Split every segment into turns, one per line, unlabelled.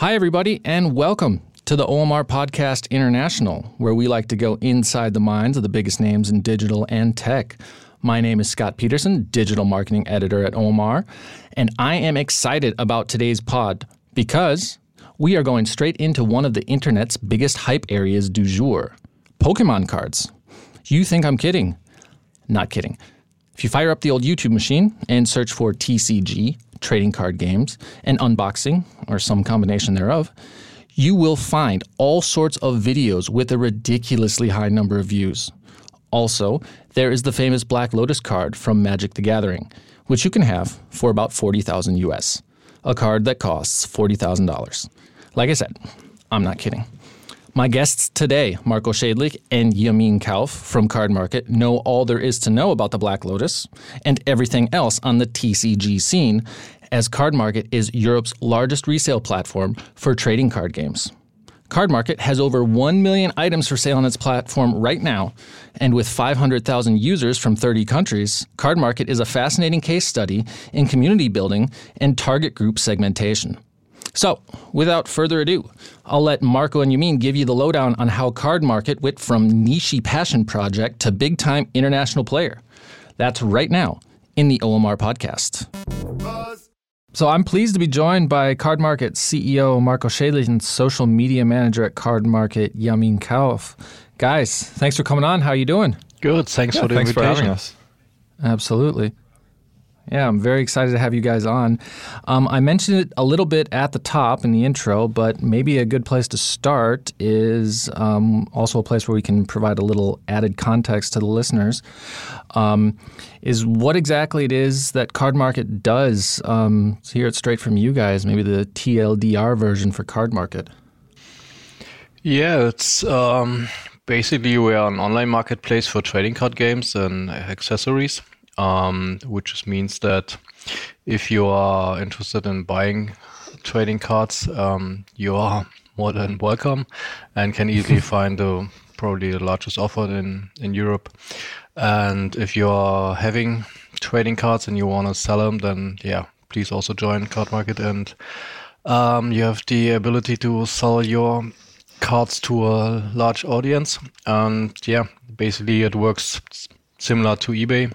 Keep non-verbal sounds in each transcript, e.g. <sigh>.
Hi, everybody, and welcome to the OMR Podcast International, where we like to go inside the minds of the biggest names in digital and tech. My name is Scott Peterson, digital marketing editor at OMR, and I am excited about today's pod because we are going straight into one of the internet's biggest hype areas du jour Pokemon cards. You think I'm kidding? Not kidding. If you fire up the old YouTube machine and search for TCG, trading card games, and unboxing, or some combination thereof, you will find all sorts of videos with a ridiculously high number of views. Also, there is the famous Black Lotus card from Magic the Gathering, which you can have for about 40,000 US, a card that costs $40,000. Like I said, I'm not kidding. My guests today, Marko Schädlich and Jamin Kauf from Cardmarket, know all there is to know about the Black Lotus and everything else on the TCG scene, as Cardmarket is Europe's largest resale platform for trading card games. Cardmarket has over 1 million items for sale on its platform right now, and with 500,000 users from 30 countries, Cardmarket is a fascinating case study in community building and target group segmentation. So, without further ado, I'll let Marko and Jamin give you the lowdown on how Cardmarket went from niche passion project to big time international player. That's right now in the OMR podcast. So I'm pleased to be joined by Cardmarket CEO Marko Schädlich and social media manager at Card Market Jamin Kauf. Guys, thanks for coming on. How are you doing?
Good. Thanks
Yeah,
for the
thanks for having us.
Absolutely. Yeah, I'm very excited to have you guys on. Um, I mentioned it a little bit at the top in the intro, but maybe a good place to start is um, also a place where we can provide a little added context to the listeners. Um, is what exactly it is that Cardmarket does? Um, hear it straight from you guys, maybe the TLDR version for Cardmarket.
Yeah, it's um, basically we are an online marketplace for trading card games and accessories, um, which just means that if you are interested in buying trading cards, um, you are more than welcome and can easily <laughs> find the probably the largest offer in in Europe. And if you are having trading cards and you want to sell them, then yeah, please also join Cardmarket and um, you have the ability to sell your cards to a large audience. And yeah, basically it works similar to eBay.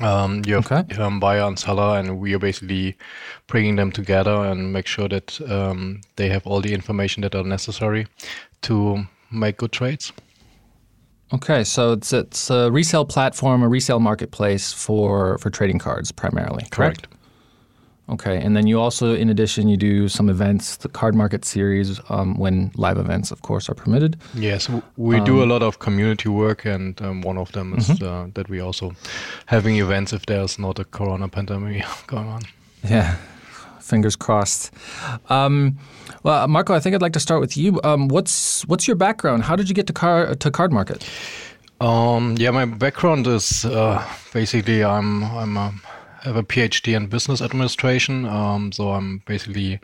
Um, you have
Okay.
um, buyer and seller, and we are basically bringing them together and make sure that um, they have all the information that are necessary to make good trades.
Okay, so it's it's a resale platform, a resale marketplace for for trading cards primarily. correct? Okay, and then you also, in addition, you do some events, the card market series, um, when live events, of course, are permitted.
Yes, we do a lot of community work, and um, one of them is uh, that we also having events if there's not a corona pandemic <laughs> going on.
Yeah, fingers crossed. Um, well, Marko, I think I'd like to start with you. Um, what's what's your background? How did you get to car to card market?
Um, yeah, my background is uh, basically I'm I'm a, have a PhD in business administration. Um, so I'm basically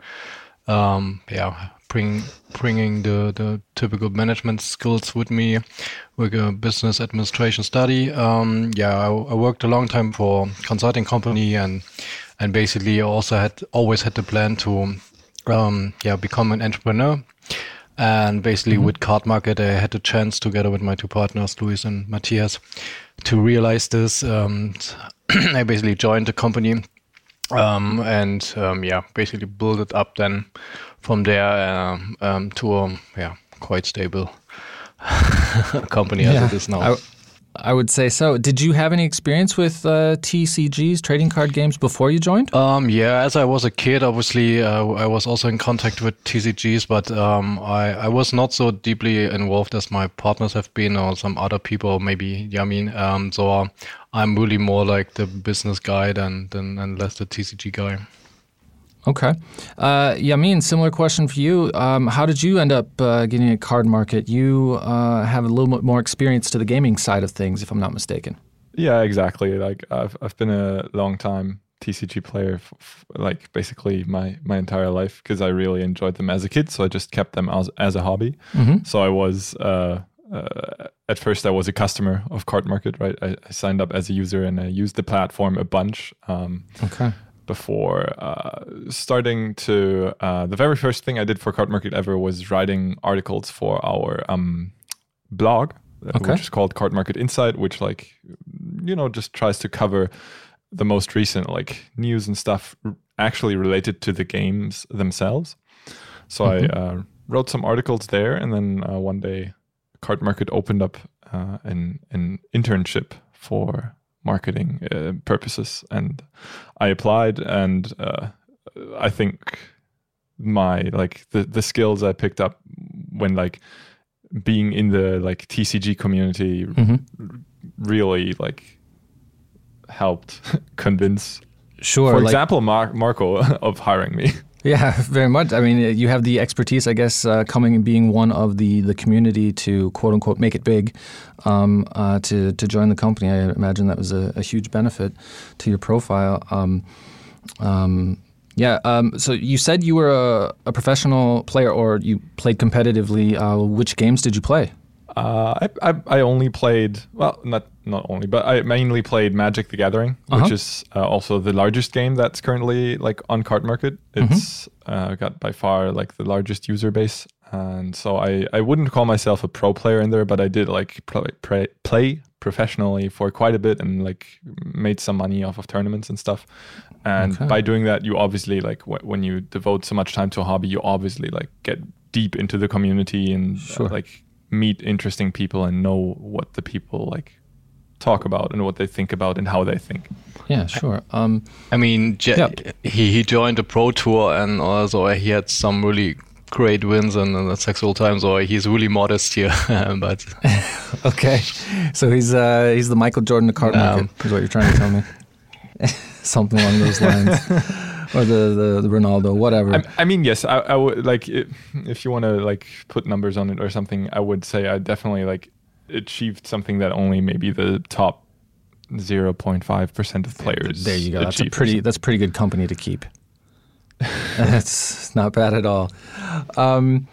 um, yeah bring bringing the the typical management skills with me with a business administration study. Um, yeah, I, I worked a long time for consulting company and and basically also had always had the plan to um, yeah become an entrepreneur. And basically, with Cardmarket, I had the chance together with my two partners, Luis and Matthias, to realize this. Um, <clears throat> I basically joined the company um, and um, yeah, basically build it up then from there um, um, to a yeah quite stable <laughs> company as it is now.
I, I would say so. Did you have any experience with uh, TCGs, trading card games, before you joined?
Um, yeah, as I was a kid, obviously, uh, I was also in contact with TCGs, but um, I, I was not so deeply involved as my partners have been, or some other people, maybe Jamin. Um, so uh, I'm really more like the business guy than, than and less the TCG guy.
Okay. Uh, Jamin, similar question for you. Um, how did you end up uh, getting a card market? You uh, have a little bit more experience to the gaming side of things, if I'm not mistaken.
Yeah, exactly. Like I've I've been a long time TCG player, f- f- like basically my my entire life because I really enjoyed them as a kid. So I just kept them as as a hobby. So I was. Uh, uh, at first, I was a customer of Cardmarket, right? I, I signed up as a user and I used the platform a bunch. Um,
Okay.
Before uh, starting to uh, the very first thing I did for Cardmarket ever was writing articles for our um, blog, uh,
Okay.
which is called Cardmarket Insight, which like you know just tries to cover the most recent like news and stuff actually related to the games themselves. So I uh, wrote some articles there, and then uh, one day, Cardmarket opened up uh, an an internship for marketing uh, purposes, and I applied, and uh, I think my like the the skills I picked up when like being in the like TCG community
hmm
really like helped <laughs> convince,
Sure.
for
like-
example, Mar- Marko <laughs> of hiring me.
Yeah, <laughs> very much. I mean, you have the expertise, I guess, uh, coming and being one of the, the community to quote unquote make it big, um, uh, to to join the company. I imagine that was a, a huge benefit to your profile. Um, um, yeah. Um, so you said you were a, a professional player, or you played competitively. Uh, which games did you play?
Uh, I, I I only played well, not not only, but I mainly played Magic: The Gathering,
Uh-huh.
which is uh, also the largest game that's currently like on Cardmarket. It's uh, got by far like the largest user base, and so I I wouldn't call myself a pro player in there, but I did like play play, play professionally for quite a bit and like made some money off of tournaments and stuff. And
Okay.
by doing that, you obviously like wh- when you devote so much time to a hobby, you obviously like get deep into the community and
Sure.
like meet interesting people and know what the people like talk about and what they think about and how they think.
Yeah, sure. Um,
I mean, Je-
Yeah.
he he joined the pro tour and also he had some really great wins and, in sexual times So he's really modest here, <laughs> but <laughs>
okay, so he's uh, he's the Michael Jordan of card
No.
market. Is what you're trying to tell me? <laughs> Something along those lines, or the, the the Ronaldo, whatever.
I, I mean, yes, I, I would like i if you want to like put numbers on it or something. I would say I definitely like achieved something that only maybe the top zero point five percent of players.
There you go. That's a pretty that's pretty good company to keep. <laughs> that's not bad at all. Um,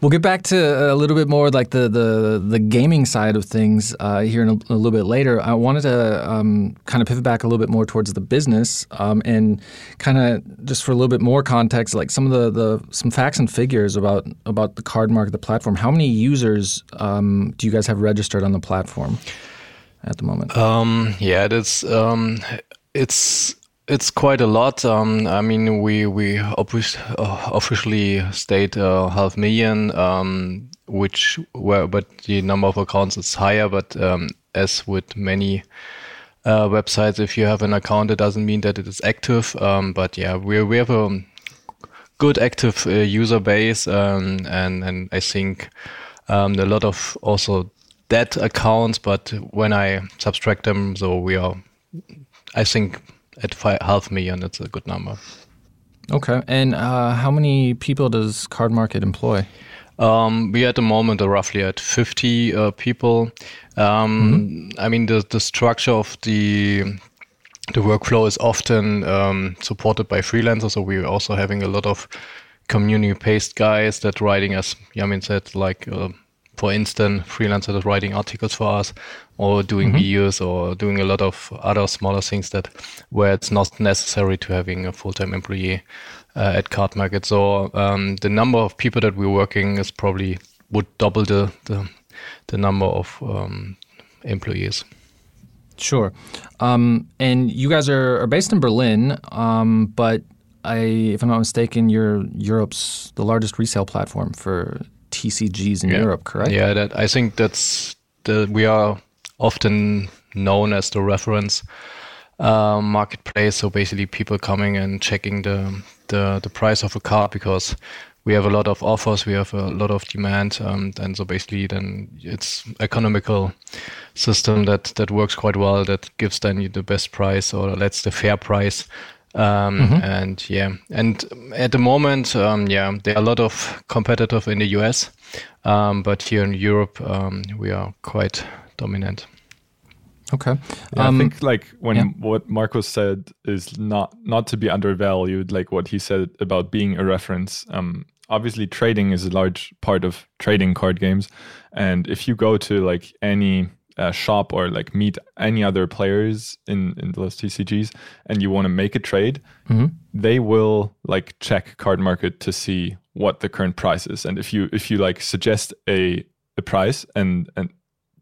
we'll get back to a little bit more like the the, the gaming side of things uh, here in a, a little bit later. I wanted to um, kind of pivot back a little bit more towards the business um, and kind of just for a little bit more context, like some of the, the some facts and figures about about the card market, the platform. How many users um, do you guys have registered on the platform at the moment?
Um, yeah, it's um, it's it's quite a lot. Um, I mean, we we uh, officially state uh, half million, um, which were but the number of accounts is higher. But um, as with many uh, websites, if you have an account, it doesn't mean that it is active. Um, but yeah, we we have a good active uh, user base, um, and and I think um, a lot of also dead accounts. But when I subtract them, so we are, I think, at fi half million. That's a good number.
Okay. And uh, how many people does Cardmarket employ?
Um, we at the moment are roughly at 50 uh, people. Um, I mean, the, the structure of the the workflow is often um, supported by freelancers. So we're also having a lot of community-based guys that writing, as Jamin said, like uh, for instance, freelancers that writing articles for us, or doing videos, or doing a lot of other smaller things that where it's not necessary to having a full-time employee uh, at Cardmarket. So um, the number of people that we're working is probably would double the the, the number of um, employees.
Sure. Um, and you guys are, are based in Berlin, um, but I, if I'm not mistaken, you're Europe's the largest resale platform for TCGs in
Yeah.
Europe, correct?
Yeah, that I think that's the we are often known as the reference uh, marketplace. So basically, people coming and checking the the the price of a car because we have a lot of offers, we have a lot of demand, um, and so basically, then it's economical system that that works quite well. That gives then you the best price or that's the fair price. Um, And yeah, and at the moment, um, yeah, there are a lot of competitors in the US, um, but here in Europe, um, we are quite dominant.
Okay.
Yeah,
Um,
I think like when
yeah.
what Marcos said is not not to be undervalued, like what he said about being a reference. Um, obviously, trading is a large part of trading card games, and if you go to like any uh, shop or like meet any other players in in those TCGs, and you want to make a trade, they will like check card market to see what the current price is, and if you if you like suggest a a price and and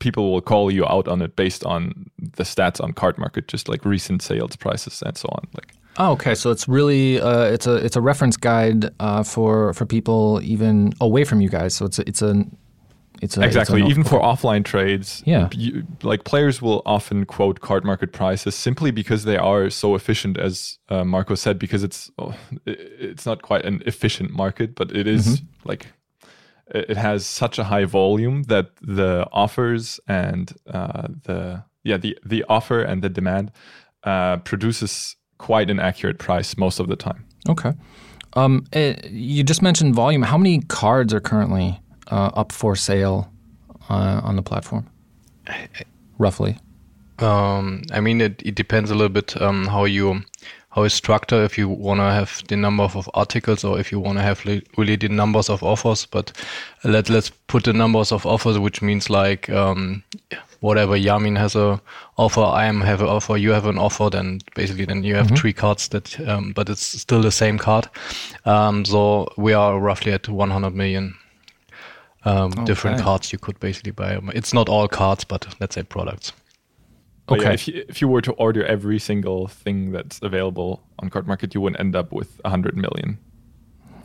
people will call you out on it based on the stats on card market, just like recent sales prices and so on. Like
Oh, okay. So it's really uh, it's a it's a reference guide uh, for for people even away from you guys. So it's a, it's a it's a
exactly
It's
even for offline trades
Yeah.
you, like players will often quote card market prices simply because they are so efficient as uh, marco said because it's oh, it's not quite an efficient market but it is like it it has such a high volume that the offers and uh, the yeah the the offer and the demand uh, produces quite an accurate price most of the time
okay. Um, eh, you just mentioned volume. How many cards are currently uh, up for sale uh, on the platform? Roughly.
Um, I mean, it, it depends a little bit um, how you how it's structured. If you want to have the number of articles, or if you want to have li- really the numbers of offers. But let let's put the numbers of offers, which means like um, whatever Jamin has a offer, I am have an offer, you have an offer. Then basically, then you have three cards that, um, but it's still the same card. Um, so we are roughly at 100 million. Um, different cards you could basically buy. It's not all cards, but let's say products.
But yeah,
Okay.
if you, if you were to order every single thing that's available on card market you wouldn't end up with 100 million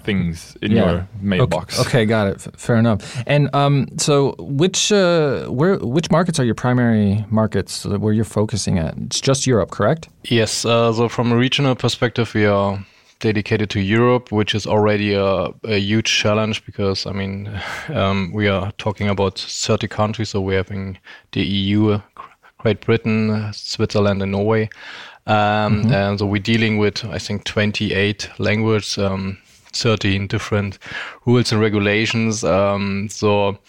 things in your mailbox
Okay, okay, got it. F- fair enough. And um, so, which uh, where which markets are your primary markets where you're focusing at? It's just Europe, correct?
Yes, uh, so from a regional perspective, we are dedicated to Europe, which is already a, a huge challenge because, I mean, <laughs> um, we are talking about 30 countries, so we're having the EU, Great Britain, Switzerland, and Norway. Um, And so we're dealing with, I think, 28 languages, um, 13 different rules and regulations. Um, so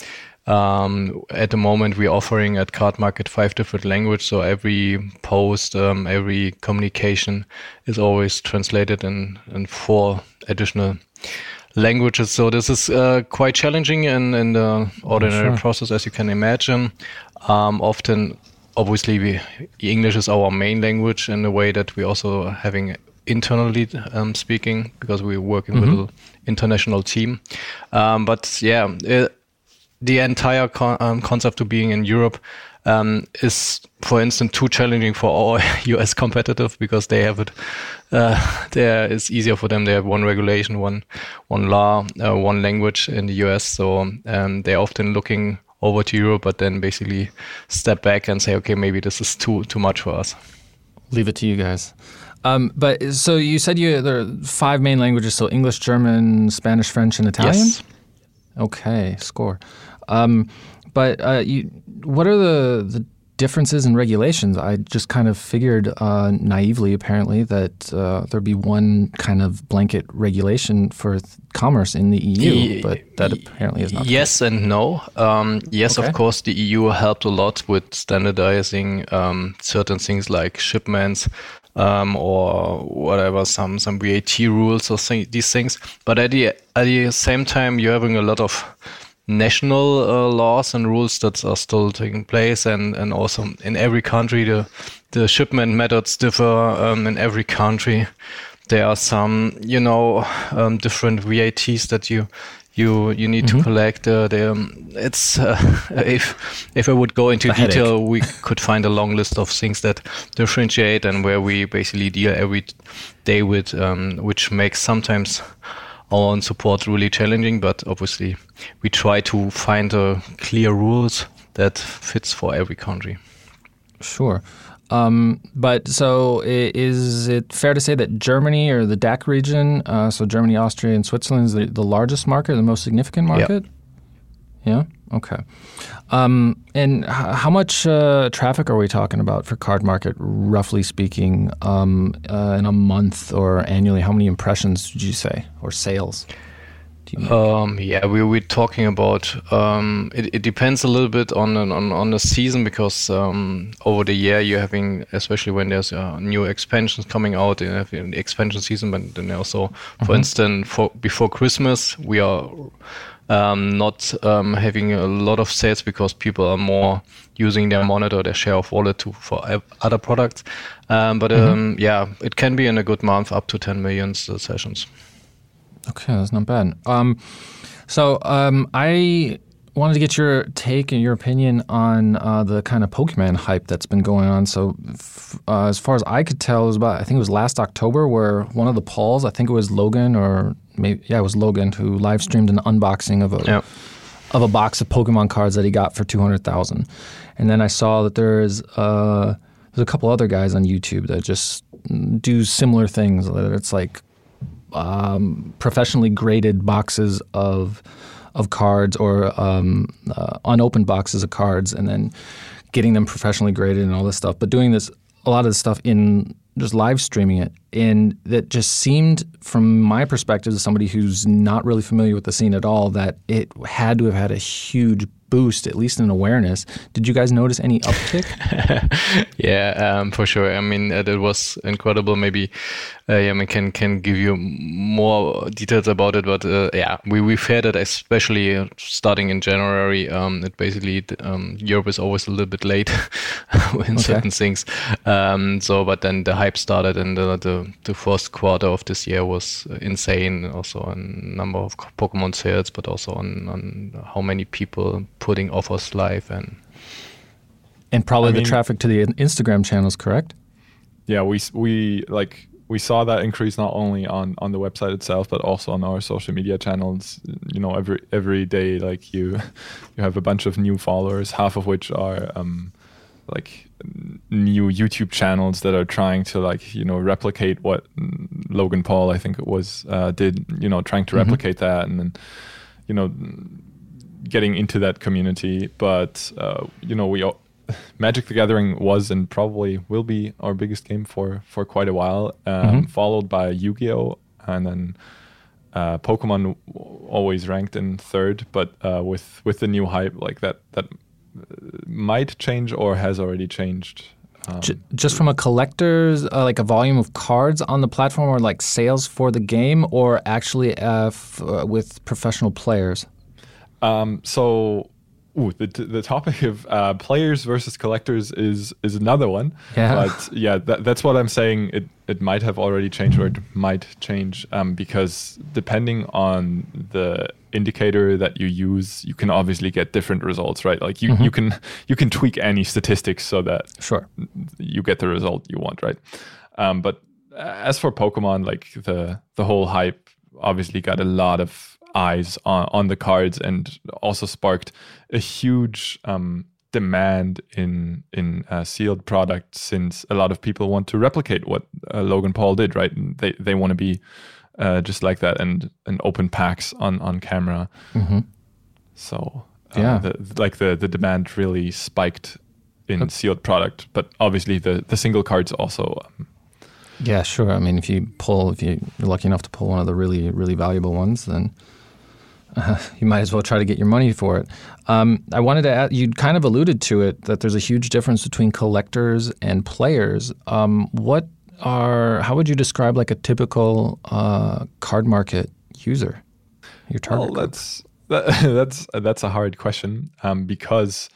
um, at the moment, we're offering at Card Market five different languages. So every post, um, every communication is always translated in, in four additional languages. So this is uh, quite challenging in, in the ordinary
sure.
process, as you can imagine. Um, often, obviously, we, English is our main language in the way that we're also having internally um, speaking because we're working with an international team. Um, but yeah, uh, the entire con- um, concept of being in Europe um, is, for instance, too challenging for our <laughs> US competitive because they have it. Uh, <laughs> there it's easier for them. They have one regulation, one one law, uh, one language in the US. So um, they're often looking over to Europe, but then basically step back and say, okay, maybe this is too too much for us.
Leave it to you guys. Um, but so you said you there are five main languages: so English, German, Spanish, French, and Italian.
Yes.
Okay, score. Um, but uh, you, what are the the differences in regulations? I just kind of figured uh, naively, apparently, that uh, there'd be one kind of blanket regulation for th- commerce in the EU, but that apparently is not.
Yes and no. Um, yes,
Okay.
of course, the EU helped a lot with standardizing um, certain things like shipments um, or whatever, some some VAT rules or thi- these things. But at the at the same time, you're having a lot of national uh, laws and rules that are still taking place, and and also in every country the the shipment methods differ um, in every country. There are some, you know, um, different VATs that you you you need to collect. Uh, the, um, it's uh, <laughs> if if I would go into
a headache.
detail, we could find a long list of things that differentiate and where we basically deal every day with, um, which makes sometimes our own support really challenging. But obviously, we try to find uh, clear rules that fits for every country.
Sure. Um, but so is it fair to say that Germany or the DACH region, uh, so Germany, Austria, and Switzerland, is the, the largest market, the most significant market? Yeah. Okay. Um, and h- how much uh, traffic are we talking about for Cardmarket, roughly speaking, um, uh, in a month or annually? How many impressions would you say, or sales?
Um, yeah, we we're talking about. Um, it, it depends a little bit on on on the season because um, over the year you're having, especially when there's uh, new expansions coming out in, in the expansion season, but then also, for instance, for before Christmas we are um, not um, having a lot of sales because people are more using their monitor, their share of wallet to for other products. Um, but mm-hmm. yeah, it can be in a good month up to 10 million sessions.
Okay, that's not bad. Um, so um, I wanted to get your take and your opinion on uh, the kind of Pokemon hype that's been going on. So, f- uh, as far as I could tell, it was about I think it was last October where one of the Pauls, I think it was Logan or maybe yeah, it was Logan who live streamed an unboxing of a yep. of a box of Pokemon cards that he got for two hundred thousand, and then I saw that there's uh, there's a couple other guys on YouTube that just do similar things. It's like um, professionally graded boxes of of cards or um, uh, unopened boxes of cards, and then getting them professionally graded and all this stuff. But doing this, a lot of this stuff in just live streaming it, and that just seemed, from my perspective, as somebody who's not really familiar with the scene at all, that it had to have had a huge boost, at least in awareness. Did you guys notice any uptick? <laughs>
yeah, um, for sure. I mean, uh, it was incredible. Maybe uh, yeah, I can can give you more details about it, but uh, yeah, we we've had it especially uh, starting in January. Um, it basically um, Europe is always a little bit late <laughs> in okay. certain things. Um, so, but then the hype started, and the, the the first quarter of this year was insane. Also, on number of Pokemon sales, but also on on how many people putting offers live and
and probably I mean, the traffic to the Instagram channels, correct?
Yeah, we we like we saw that increase not only on on the website itself but also on our social media channels you know every every day like you <laughs> you have a bunch of new followers half of which are um like new youtube channels that are trying to like you know replicate what logan paul i think it was uh, did you know trying to mm-hmm. replicate that and then you know getting into that community but uh, you know we all, <laughs> Magic the Gathering was and probably will be our biggest game for for quite a while, um, mm-hmm. followed by Yu Gi Oh, and then uh, Pokemon always ranked in third. But uh, with with the new hype, like that that might change or has already changed.
Um, just from a collector's, uh, like a volume of cards on the platform, or like sales for the game, or actually uh, f- uh, with professional players.
Um, so Ooh, the the topic of uh, players versus collectors is is another one.
Yeah.
But yeah, that, that's what I'm saying. It it might have already changed or it might change um, because depending on the indicator that you use, you can obviously get different results, right? Like you, mm-hmm. you can you can tweak any statistics so that
sure
you get the result you want, right? Um, but as for Pokemon, like the the whole hype obviously got a lot of eyes on, on the cards and also sparked a huge um, demand in in uh, sealed products since a lot of people want to replicate what uh, Logan Paul did, right? And they they want to be uh, just like that and and open packs on on camera. Mm-hmm. So uh, yeah, the, like the the demand really spiked in sealed product, but obviously the the single cards also. Um,
yeah, sure. I mean, if you pull, if you're lucky enough to pull one of the really, really valuable ones, then uh, <laughs> you might as well try to get your money for it. Um, I wanted to add, you kind of alluded to it that there's a huge difference between collectors and players. Um, what are, how would you describe like a typical uh, card market user? Your target.
Well, that's that, <laughs> that's that's a hard question um, because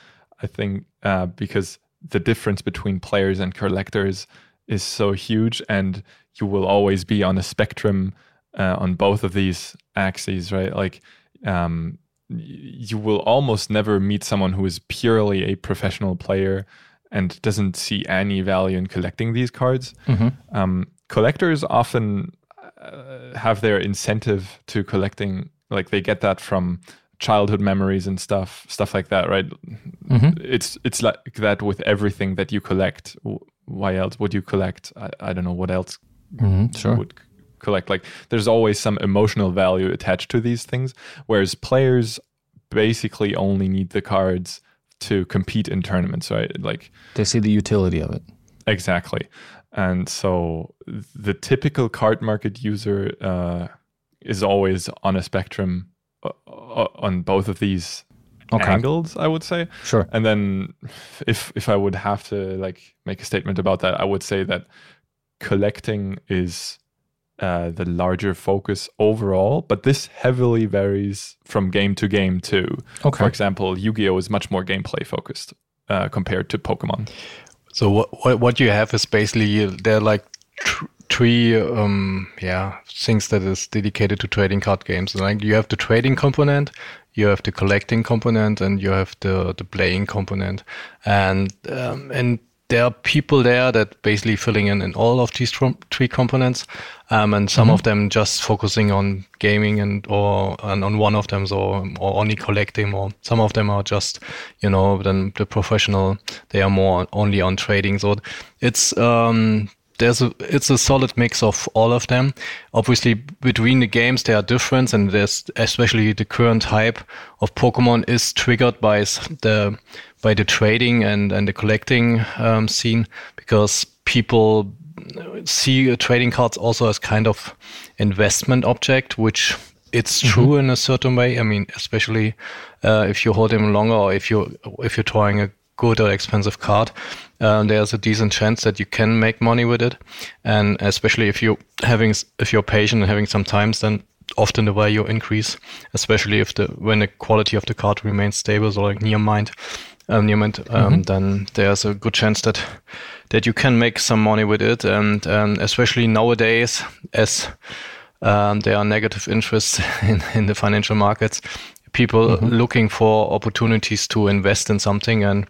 I think uh, because the difference between players and collectors is so huge, and you will always be on a spectrum uh, on both of these axes, right? Like um, you will almost never meet someone who is purely a professional player and doesn't see any value in collecting these cards. Mm-hmm. Um, collectors often uh, have their incentive to collecting, like they get that from childhood memories and stuff, stuff like that, right? Mm-hmm. It's it's like that with everything that you collect. Why else would you collect? I, I don't know what else
mm-hmm, sure.
would collect like there's always some emotional value attached to these things whereas players basically only need the cards to compete in tournaments right? Like
they see the utility of it.
Exactly. And so the typical card market user uh, is always on a spectrum uh, uh on both of these okay. angles i would say.
Sure.
And then if if i would have to like make a statement about that i would say that collecting is uh, the larger focus overall, but this heavily varies from game to game too.
Okay.
For example, Yu-Gi-Oh is much more gameplay focused uh, compared to Pokemon.
So what what, what you have is basically there are like tr- three um yeah things that is dedicated to trading card games. Like you have the trading component, you have the collecting component, and you have the the playing component. And um, and there are people there that basically filling in in all of these three components, um, and some of them just focusing on gaming and or and on one of them, so or only collecting, or some of them are just you know then the professional. They are more only on trading. So it's um, there's a it's a solid mix of all of them. Obviously, between the games there are difference, and there's especially the current hype of Pokemon is triggered by the by the trading and and the collecting um, scene because people see trading cards also as kind of investment object, which it's true in a certain way. I mean, especially uh, if you hold them longer or if you if you're trying a good or expensive card, um, there's a decent chance that you can make money with it. And especially if you having if you're patient and having some times, then often the value increase, especially if the when the quality of the card remains stable, so like near mint, um, near mint, um, then there's a good chance that that you can make some money with it. And um, especially nowadays, as um, there are negative interests <laughs> in, in the financial markets. People looking for opportunities to invest in something, and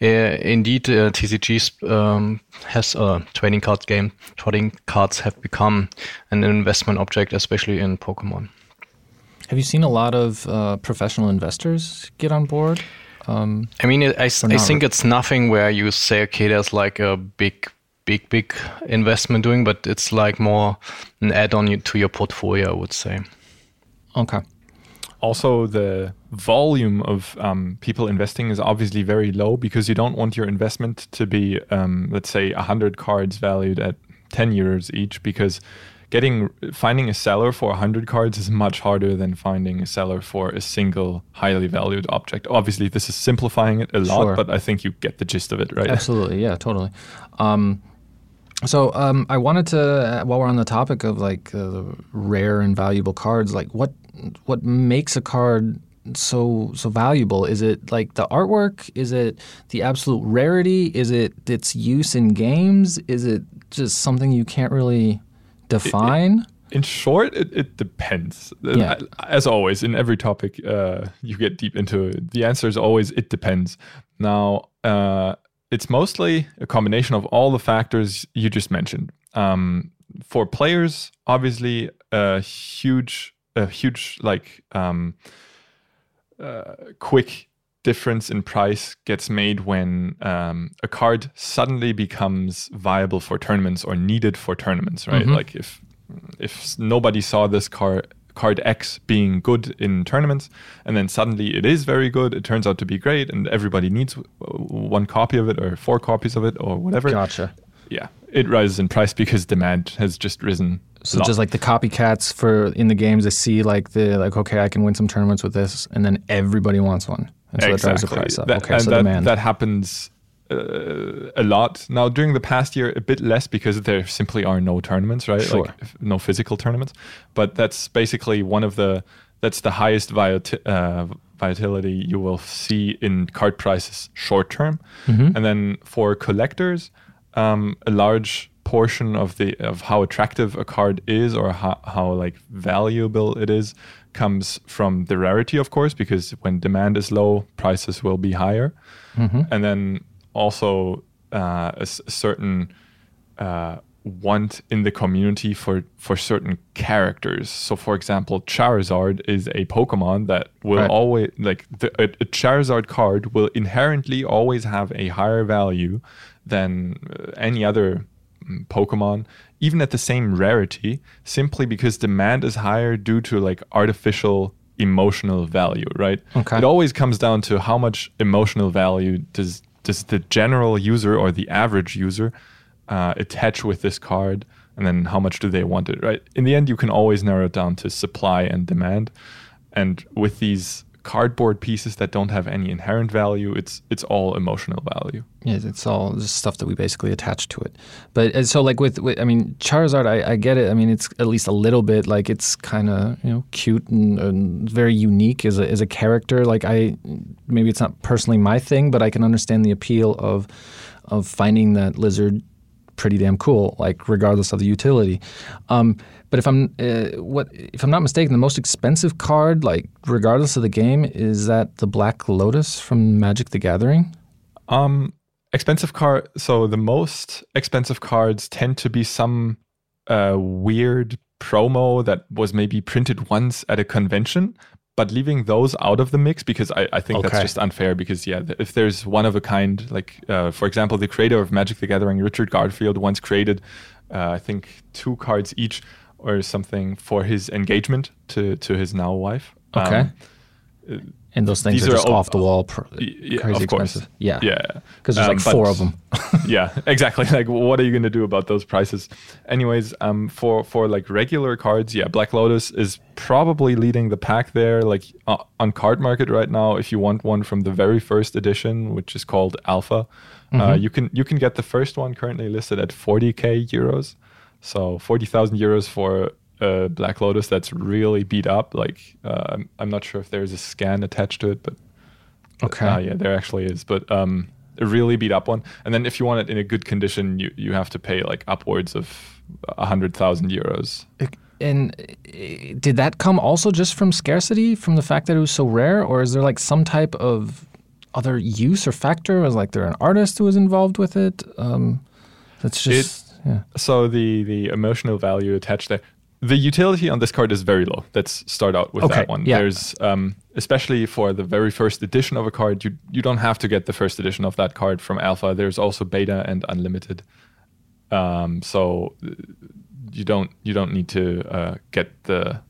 uh, indeed, uh, TCG um, has a trading card game. Trading cards have become an investment object, especially in Pokemon.
Have you seen a lot of uh, professional investors get on board? Um,
I mean, I, I
not
think it's nothing where you say, okay, there's like a big, big, big investment doing, but it's like more an add-on to your portfolio, I would say.
okay.
Also, the volume of um, people investing is obviously very low because you don't want your investment to be, um, let's say, 100 cards valued at 10 euros each because getting finding a seller for 100 cards is much harder than finding a seller for a single highly valued object. Obviously, this is simplifying it a lot,
Sure.
but I think you get the gist of it, right?
Absolutely, yeah, totally. Um, so um, I wanted to, while we're on the topic of like uh, rare and valuable cards, like what what makes a card so so valuable? Is it like the artwork? Is it the absolute rarity? Is it its use in games? Is it just something you can't really define?
In short, it, it depends.
Yeah.
As always, in every topic uh, you get deep into, it, the answer is always it depends. Now, uh, it's mostly a combination of all the factors you just mentioned. Um, for players, obviously, a huge, a huge like um, uh, quick difference in price gets made when um, a card suddenly becomes viable for tournaments or needed for tournaments, right? Like if if nobody saw this card card X being good in tournaments, and then suddenly it is very good, it turns out to be great, and everybody needs one copy of it or four copies of it or whatever.
Gotcha.
Yeah, it rises in price because demand has just risen.
So
lot.
just like the copycats for in the games, they see like the like okay, I can win some tournaments with this, and then everybody wants one, and so that drives the price up.
That-
okay,
and
so
that,
demand.
that happens uh, a lot now during the past year a bit less because there simply are no tournaments right
Sure.
like no physical tournaments but that's basically one of the that's the highest viati- uh, volatility you will see in card prices short term
Mm-hmm.
and then for collectors um, a large portion of the of how attractive a card is or how, how like valuable it is comes from the rarity of course because when demand is low prices will be higher and then also uh, a, s- a certain uh, want in the community for for certain characters. So, for example, Charizard is a Pokemon that will
Right.
always like the, a, a Charizard card will inherently always have a higher value than uh, any other Pokemon, even at the same rarity, simply because demand is higher due to like artificial emotional value, right?
Okay.
It always comes down to how much emotional value does does the general user or the average user uh, attach with this card, and then how much do they want it, right? In the end, you can always narrow it down to supply and demand, and with these cardboard pieces that don't have any inherent value. It's it's all emotional value.
Yeah, it's all just stuff that we basically attach to it. But and so, like with, with I mean, Charizard, I, I get it. I mean, it's at least a little bit like it's kind of you know cute and, and very unique as a as a character. Like I, maybe it's not personally my thing, but I can understand the appeal of of finding that lizard pretty damn cool, like regardless of the utility. Um, but if I'm uh, what if I'm not mistaken, the most expensive card, like regardless of the game, is that the Black Lotus from Magic the Gathering.
Um, expensive card. So the most expensive cards tend to be some uh, weird promo that was maybe printed once at a convention, but leaving those out of the mix because I, I think
Okay.
that's just unfair. Because yeah, if there's one of a kind, like uh, for example, the creator of Magic the Gathering, Richard Garfield, once created, uh, I think two cards each or something for his engagement to to his now wife.
Okay.
Um,
And those things are
are
just
all-
off the wall, pr-
yeah,
crazy
course.
expensive. Yeah,
yeah,
because there's
Um,
like four of them. <laughs>
yeah, exactly. <laughs> Like, what are you going to do about those prices? Anyways, um, for for like regular cards, yeah, Black Lotus is probably leading the pack there. Like uh, on Cardmarket right now, if you want one from the very first edition, which is called Alpha, uh, you can you can get the first one currently listed at 40k euros. So 40,000 euros for uh, Black Lotus that's really beat up. Like, uh, I'm, I'm not sure if there's a scan attached to it, but
Okay.
uh, yeah, there actually is, but um, a really beat up one. And then if you want it in a good condition, you you have to pay like upwards of a hundred thousand euros.
And uh, did that come also just from scarcity, from the fact that it was so rare, or is there like some type of other use or factor? Was like there an artist who was involved with it? Um, that's just yeah.
So the the emotional value attached there. The utility on this card is very low. Let's start out with
Okay,
that one.
yeah.
There's um, especially for the very first edition of a card, you you don't have to get the first edition of that card from Alpha. There's also Beta and Unlimited. Um, so uh, you don't you don't need to uh, get the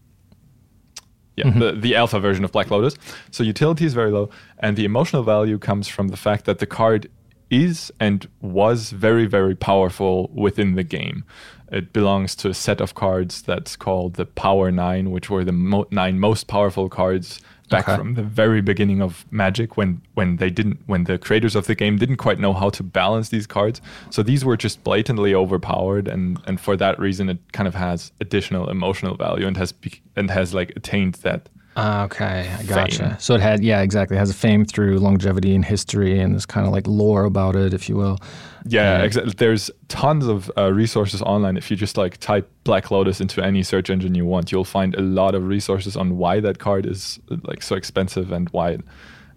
yeah the, the alpha version of Black Lotus. So utility is very low, and the emotional value comes from the fact that the card is and was very very powerful within the game. It belongs to a set of cards that's called the Power Nine, which were the mo- nine most powerful cards back
Okay.
from the very beginning of Magic when when they didn't when the creators of the game didn't quite know how to balance these cards. So these were just blatantly overpowered and and for that reason it kind of has additional emotional value and has be, and has like attained that
okay, I gotcha.
Fame.
So it had, yeah, exactly. It has a fame through longevity and history and this kind of like lore about it, if you will.
yeah, exactly. There's tons of uh, resources online. If you just like type Black Lotus into any search engine you want, you'll find a lot of resources on why that card is like so expensive and why it,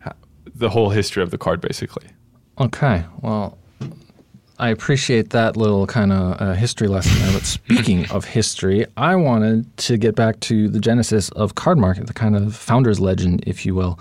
ha- the whole history of the card basically.
Okay, well, I appreciate that little kind of uh, history lesson there. But speaking <laughs> of history, I wanted to get back to the genesis of Cardmarket, the kind of founder's legend, if you will.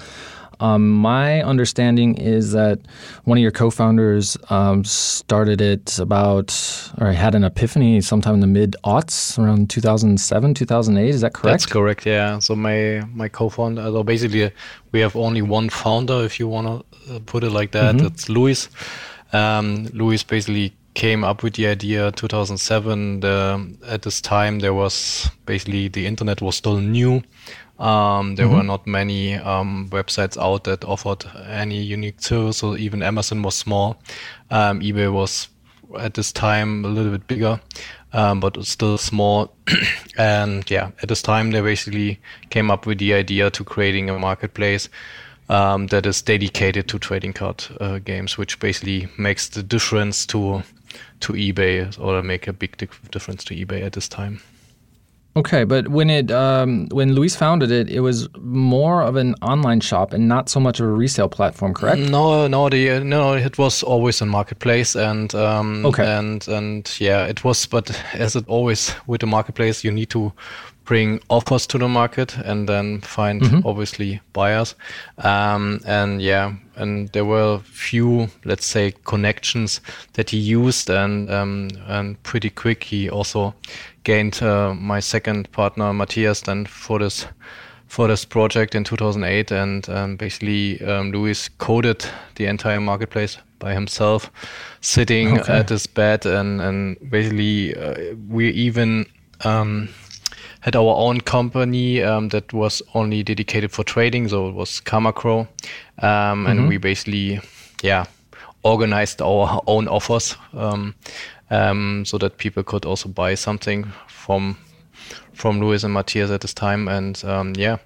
Um, my understanding is that one of your co-founders um, started it about, or had an epiphany sometime in the mid aughts, around 2007, 2008. Is that correct?
That's correct. Yeah. So my my co-founder. So basically, uh, we have only one founder, if you want to put it like that. It's Luis. Um, Luis basically came up with the idea 2007. The, at this time, there was basically the internet was still new. Um, there were not many um, websites out that offered any unique service. So even Amazon was small. Um, eBay was at this time a little bit bigger, um, but still small. <clears throat> and yeah, at this time they basically came up with the idea to creating a marketplace um, that is dedicated to trading card uh, games, which basically makes the difference to to eBay or make a big difference to eBay at this time.
Okay, but when it um, when Luis founded it, it was more of an online shop and not so much of a resale platform, correct?
No, no, the no, it was always a marketplace, and um,
Okay.
and and yeah, it was. But <laughs> as it always with the marketplace, you need to bring offers to the market and then find obviously buyers. Um, and yeah, and there were few, let's say, connections that he used, and um, and pretty quick he also gained uh, my second partner Matthias then for this for this project in 2008 and um, basically um, Luis coded the entire marketplace by himself sitting
Okay.
at his bed and, and basically uh, we even um, had our own company um, that was only dedicated for trading, so it was Kamakro, um, and mm-hmm. we basically, yeah, organized our own offers um, um, so that people could also buy something from from Luis and Matthias at this time, and um, yeah,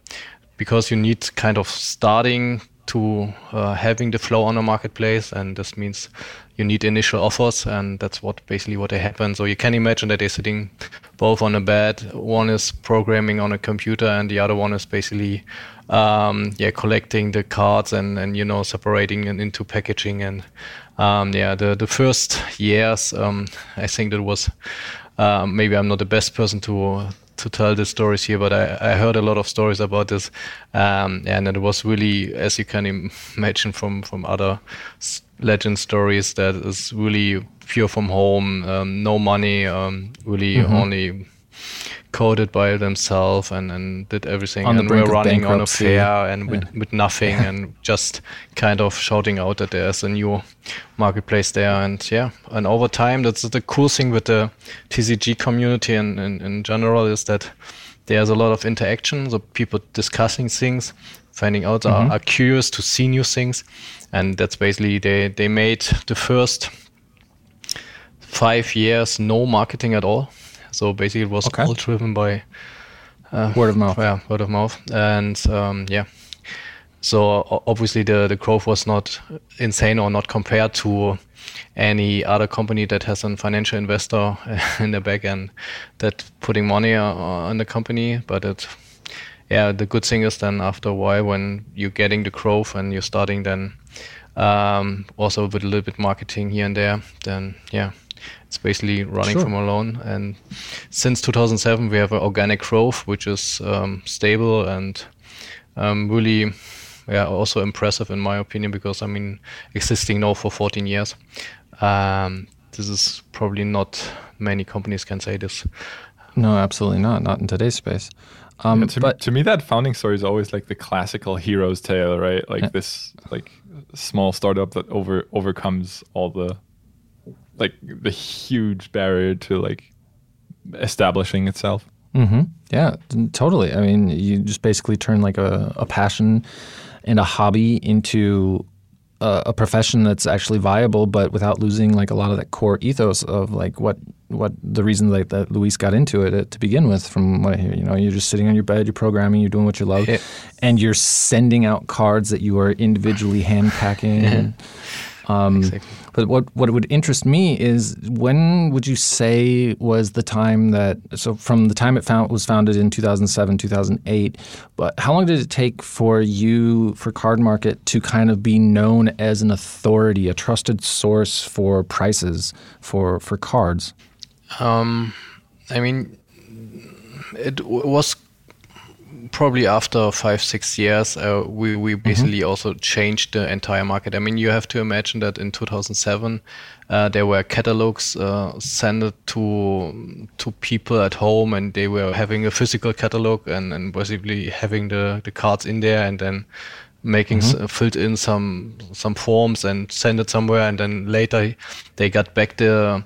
because you need kind of starting to uh, having the flow on a marketplace, and this means you need initial offers, and that's what basically what they happen. So you can imagine that they're sitting both on a bed. One is programming on a computer, and the other one is basically um, yeah collecting the cards and and you know separating it into packaging and um, yeah the the first years um, I think that was uh, maybe I'm not the best person to to tell the stories here, but I, I heard a lot of stories about this, um, and it was really, as you can imagine from from other legend stories, that is really pure from home, um, no money, um, really mm-hmm. only coded by themselves and, and did everything
on
and
we're
running on a fair and with, with nothing and just kind of shouting out that there's a new marketplace there. And yeah and over time that's the cool thing with the tcg community and in general is that there's a lot of interaction so people discussing things finding out mm-hmm. are, are curious to see new things. And that's basically they they made the first five years no marketing at all so basically, it was okay. all driven by
uh, word of mouth.
Yeah, word of mouth, and um, yeah. So obviously, the the growth was not insane or not compared to any other company that has a financial investor <laughs> in the back end that putting money on the company. But it, yeah, the good thing is then after a while when you're getting the growth and you're starting then um, also with a little bit marketing here and there, then yeah, it's basically running sure. from alone. And since 2007, we have an organic growth, which is um, stable and um, really, yeah, also impressive in my opinion, because I mean, existing now for 14 years. Um, this is probably not many companies can say this.
No, absolutely not. Not in today's space.
Um, yeah, to, but, me, to me, that founding story is always like the classical hero's tale, right? Like yeah. this, like small startup that over overcomes all the like the huge barrier to like establishing itself.
Mm-hmm. Yeah, totally. I mean, you just basically turn like a, a passion and a hobby into a, a, profession that's actually viable, but without losing like a lot of that core ethos of like what what the reason that, that Luis got into it uh, to begin with. From what I hear, you know, you're just sitting on your bed, you're programming, you're doing what you love, and you're sending out cards that you are individually <laughs> hand packing. and, um, exactly. But what what would interest me is when would you say was the time that so from the time it found, was founded in 2007 2008 but how long did it take for you for Cardmarket to kind of be known as an authority a trusted source for prices for for cards?
Um, I mean it was probably after five six years uh, we, we mm-hmm. basically mm-hmm. also changed the entire market i mean you have to imagine that in 2007 uh, there were catalogs uh, sent to to people at home and they were having a physical catalog and, and basically having the, the cards in there and then making mm-hmm. s- filled in some some forms and send it somewhere and then later they got back the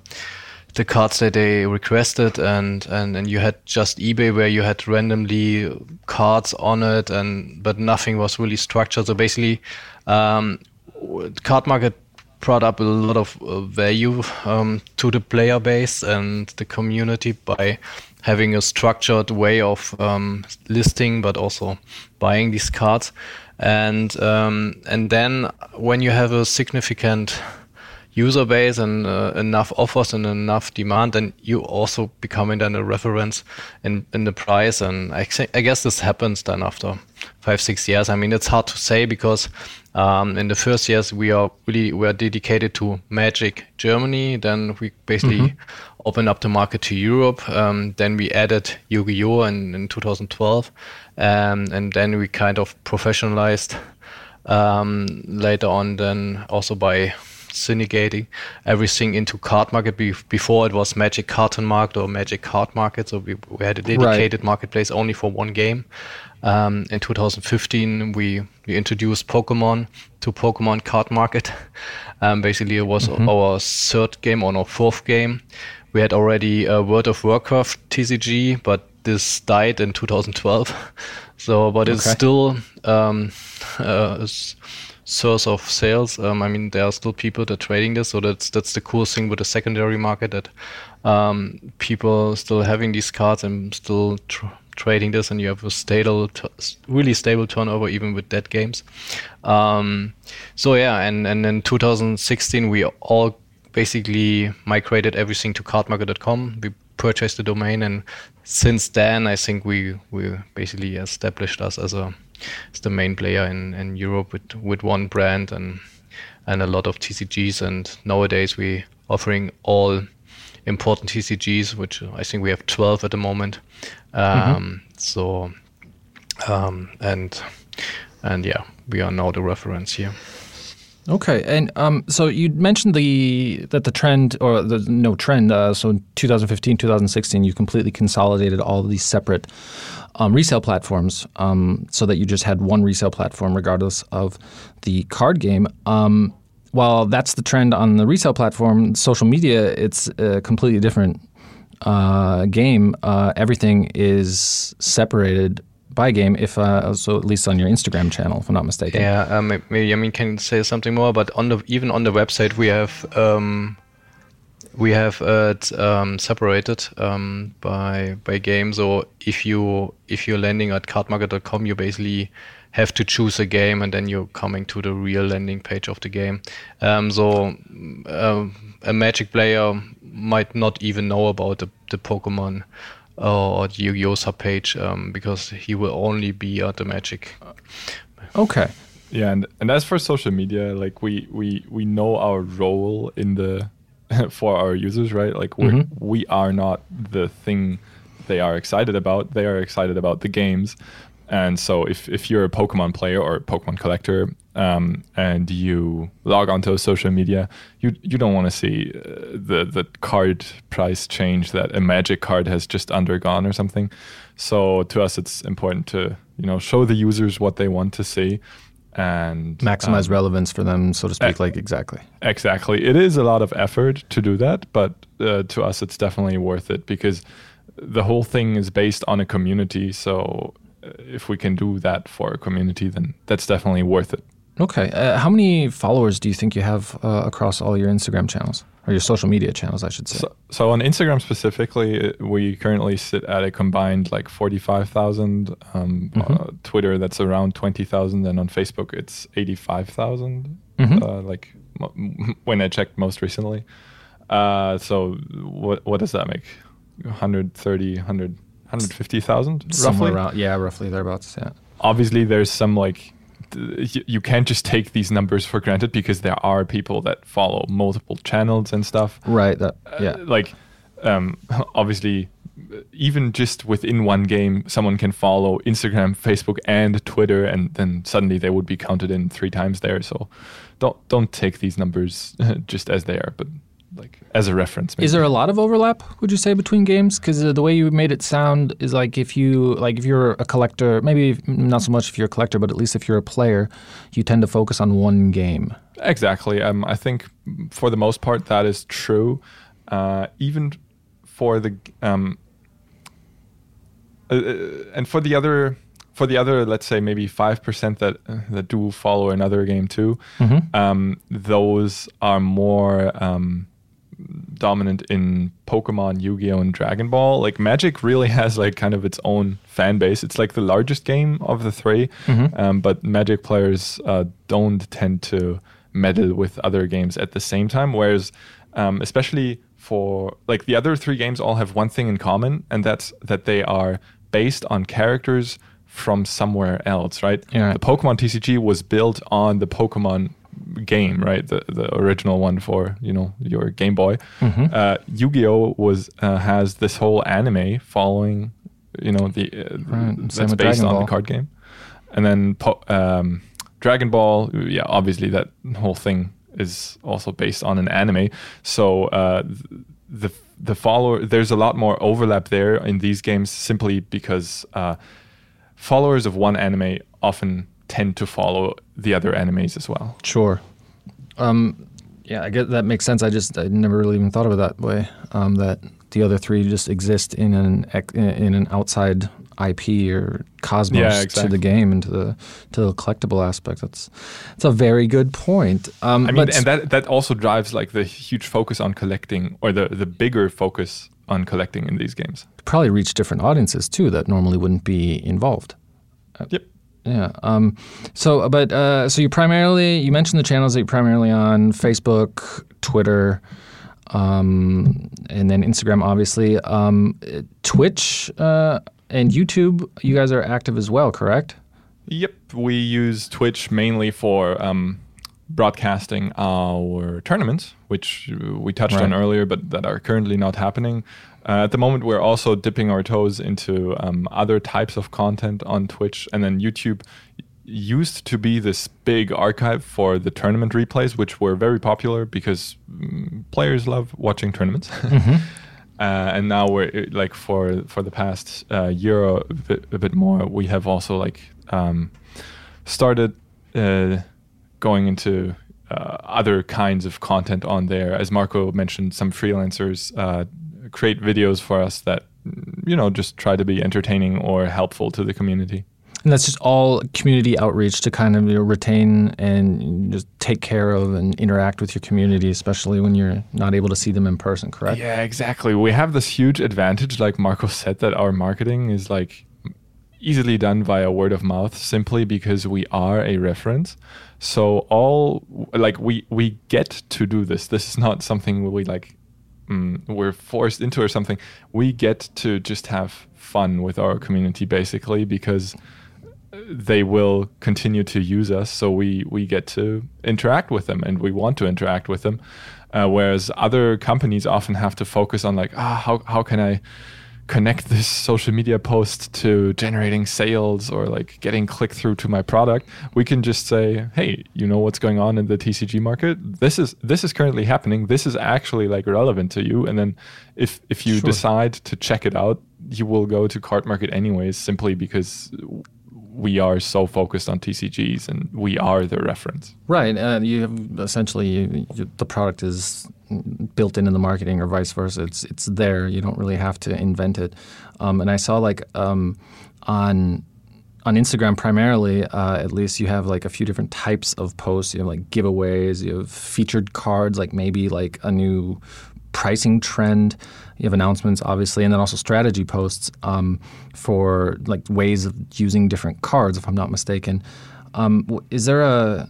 the cards that they requested and, and and you had just ebay where you had randomly cards on it and but nothing was really structured. So basically um, Cardmarket brought up a lot of uh, value um, to the player base and the community by having a structured way of um, listing but also buying these cards. And um, and then when you have a significant user base and uh, enough offers and enough demand, then you also becoming then a reference in, in the price. And I, I guess this happens then after five, six years. I mean, it's hard to say because um, in the first years we are really we are dedicated to Magic Germany. Then we basically mm-hmm. opened up the market to Europe. Um, then we added Yu-Gi-Oh in, in 2012, um, and then we kind of professionalized um, later on. Then also by syndicating everything into Cardmarket. Be- before it was Magic Carton Market or Magic Card Market, so we, we had a dedicated right. marketplace only for one game. Um, in 2015, we, we introduced Pokemon to Pokemon Card Market. <laughs> Um, basically, it was mm-hmm. our third game or our fourth game. We had already a World of Warcraft TCG, but this died in 2012. <laughs> so, but it's
Okay.
still um, uh, a s- source of sales. Um, I mean, there are still people that are trading this, so that's that's the cool thing with the secondary market that um, people still having these cards and still tr- trading this, and you have a stable, really stable turnover even with dead games. Um, so yeah, and and in 2016 we all basically migrated everything to cardmarket.com. We purchased the domain, and since then I think we we basically established us as a as the main player in, in Europe with with one brand and and a lot of TCGs. And nowadays we offering all important TCGs, which I think we have 12 at the moment. Um, So um, and and yeah, we are now the reference here.
Okay, and um, so you mentioned the that the trend or the no trend. Uh, so in 2015, 2016, you completely consolidated all these separate um, resale platforms, um, so that you just had one resale platform, regardless of the card game. Um, while that's the trend on the resale platform, social media it's a completely different uh, game. Uh, everything is separated by game. If uh, so, at least on your Instagram channel, if I'm not mistaken.
Yeah, um, maybe I mean can say something more, but on the even on the website we have um, we have it um, separated um, by by game. So if you if you're landing at cardmarket.com, you basically have to choose a game, and then you're coming to the real landing page of the game. Um, so um, a Magic player might not even know about the, the Pokemon or the Yu-Gi-Oh subpage um, because he will only be at the Magic
Okay.
Yeah, and, and as for social media, like we we we know our role in the <laughs> for our users, right? Like we
Mhm.
are we are not the thing they are excited about. They are excited about the games. And so if, if you're a Pokemon player or a Pokemon collector um, and you log onto social media, you you don't want to see uh, the the card price change that a Magic card has just undergone or something. So to us, it's important to you know show the users what they want to see and
maximize
um,
relevance for them, so to speak. like exactly.
Exactly. It is a lot of effort to do that, but uh, to us, it's definitely worth it because the whole thing is based on a community. So uh, if we can do that for a community, then that's definitely worth it.
Okay. Uh, how many followers do you think you have uh, across all your Instagram channels or your social media channels? I should say.
So, so on Instagram specifically, uh, we currently sit at a combined like 45,000. Um,
Mhm.
uh, Twitter, that's around 20,000. And on Facebook, it's 85,000.
Mhm.
Uh, like mo- when I checked most recently. Uh, so what what does that make? 130, 100, 150,000 roughly?
around, yeah, roughly thereabouts. Yeah.
obviously there's some like you can't just take these numbers for granted because there are people that follow multiple channels and stuff
Right. That.
Uh,
Yeah.
like um, <laughs> obviously uh, even just within one game someone can follow instagram facebook and twitter and then suddenly they would be counted in three times there so don't don't take these numbers <laughs> just as they are but like as a reference
Is there a lot of overlap? Would you say between games? Because uh, the way you made it sound is like if you like if you're a collector, maybe not so much if you're a collector, but at least if you're a player, you tend to focus on one game.
Exactly. Um, I think for the most part that is true. Uh, even for the um, uh, uh, and for the other for the other, let's say maybe five percent that uh, that do follow another game too.
Mhm.
Um, those are more um, dominant in Pokemon, Yu-Gi-Oh, and Dragon Ball. Like Magic really <laughs> has like kind of its own fan base. It's like the largest game of the 3
Mhm.
um, but Magic players uh, don't tend to meddle with other games at the same time. Whereas, um, especially for like the other three games, all have one thing in common, and that's that they are based on characters from somewhere else, right?
Yeah.
The Pokemon TCG was built on the Pokemon game, right? The the original one for you know your Game Boy.
Mhm.
Uh, Yu-Gi-Oh was uh, has this whole anime following, you know, the uh,
Right, same
that's based on the card game, and then po- um, Dragon Ball. Yeah, obviously that whole thing is also based on an anime. So uh, the the follower there's a lot more overlap there in these games simply because uh, followers of one anime often tend to follow the other animes as well.
Sure. Um, yeah, I get that makes sense. I just I never really even thought of it that way. Um, that the other three just exist in an in an outside IP or cosmos
Yeah,
to the game and to the to the collectible aspect. That's that's a very good point. Um,
I mean, and that that also drives like the huge focus on collecting, or the the bigger focus on collecting in these games.
probably reach different audiences too that normally wouldn't be involved.
Yep.
Yeah. Um, so, but uh, so you primarily you mentioned the channels that you're primarily on Facebook, Twitter, um, and then Instagram, obviously. Um, Twitch uh, and YouTube, you guys are active as well, correct?
Yep, we use Twitch mainly for um, broadcasting our tournaments, which we touched on earlier, but that are currently not happening. Uh, at the moment, we're also dipping our toes into um, other types of content on Twitch, and then YouTube used to be this big archive for the tournament replays, which were very popular because mm, players love watching tournaments. <laughs> Uh, and now we're like for for the past uh, year or a bit, a bit more, we have also like um, started uh, going into uh, other kinds of content on there. As Marko mentioned, some freelancers uh, create videos for us that you know just try to be entertaining or helpful to the community.
And that's just all community outreach to kind of you know, retain and just take care of and interact with your community, especially when you're not able to see them in person, correct?
Yeah, exactly. We have this huge advantage, like Marko said, that our marketing is like easily done via word of mouth simply because we are a reference. So all like we we get to do this. This is not something we like mm, we're forced into or something. We get to just have fun with our community basically because they will continue to use us so we we get to interact with them and we want to interact with them uh, whereas other companies often have to focus on like ah how, how can i connect this social media post to generating sales or like getting click through to my product we can just say hey you know what's going on in the tcg market? This is this is currently happening. This is actually like relevant to you. And then if if you
Sure.
decide to check it out you will go to Cardmarket anyways simply because we are so focused on TCGs and we are the reference.
Right. Uh, you have essentially you, you, the product is built into the marketing, or vice versa. It's it's there. You don't really have to invent it. Um, and I saw like um, on on Instagram primarily, uh, at least you have like a few different types of posts. You have like giveaways. You have featured cards, like maybe like a new pricing trend. You have announcements, obviously, and then also strategy posts um, for like ways of using different cards, if I'm not mistaken. Um, is there a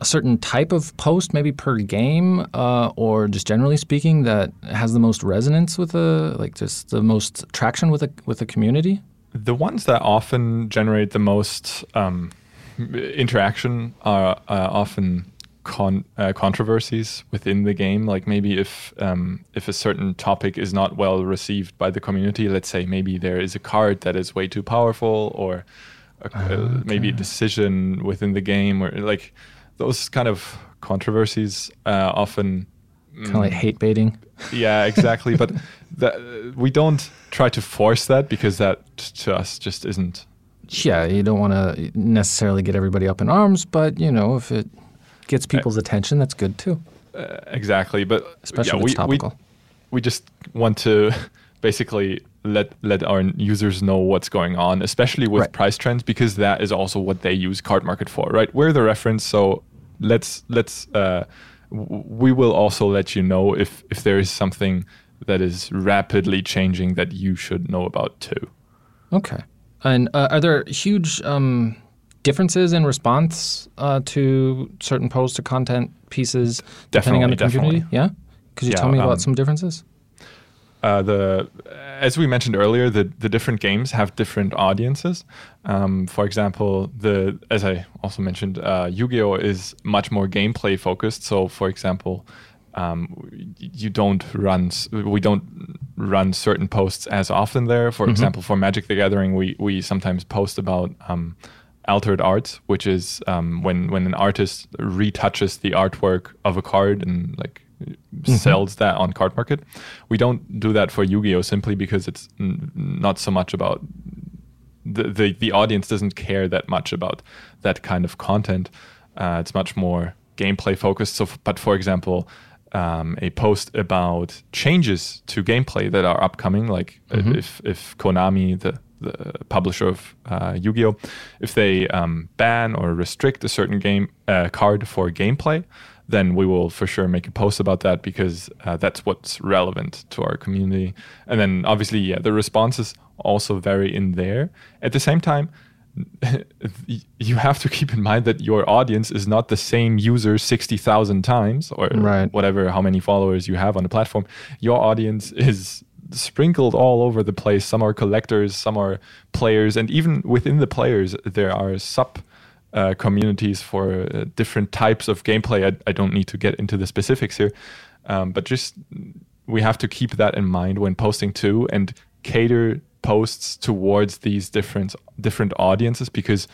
a certain type of post, maybe per game, uh, or just generally speaking, that has the most resonance with the like just the most traction with the with the community?
The ones that often generate the most um, interaction are uh, often con- uh, controversies within the game. Like maybe if um, if a certain topic is not well received by the community, let's say maybe there is a card that is way too powerful, or a, uh, maybe a decision within the game, or like those kind of controversies uh, often
Kind of like hate baiting.
yeah exactly but <laughs> that, we don't try to force that because that to us just isn't
Yeah, you don't want to necessarily get everybody up in arms, but you know if it gets people's attention, that's good too.
uh, exactly but
Especially
yeah,
if it's
we, we,
topical.
we just want to <laughs> basically let let our users know what's going on especially with
Right.
price trends because that is also what they use Cardmarket for right we're the reference so let's let's uh, w- we will also let you know if if there is something that is rapidly changing that you should know about too
Okay. And uh, are there huge um, differences in response uh, to certain posts or content pieces depending on the
Definitely,
community?
definitely.
Yeah. Could you
Yeah,
tell me about
um,
some differences?
uh, the as we mentioned earlier, the the different games have different audiences. Um, for example, the as I also mentioned, uh, Yu-Gi-Oh is much more gameplay focused. So, for example, um, you don't run we don't run certain posts as often there. For example, for Magic the Gathering, we we sometimes post about. Um, altered art which is um, when when an artist retouches the artwork of a card and like sells that on Cardmarket we don't do that for yu-gi-oh! simply because it's n- not so much about the, the the audience doesn't care that much about that kind of content. Uh, it's much more gameplay focused. So f- but for example um, a post about changes to gameplay that are upcoming, like mm-hmm. if if Konami, the the publisher of uh, Yu-Gi-Oh, if they um, ban or restrict a certain game uh, card for gameplay, then we will for sure make a post about that because uh, that's what's relevant to our community. And then obviously, yeah, the responses also vary in there. At the same time, <laughs> you have to keep in mind that your audience is not the same user 60,000 times or right. whatever, how many followers you have on the platform. Your audience is sprinkled all over the place. Some are collectors, some are players, and even within the players, there are sub uh, communities for uh, different types of gameplay. I, I, don't need to get into the specifics here, um, but just we have to keep that in mind when posting too, and cater posts towards these different different audiences because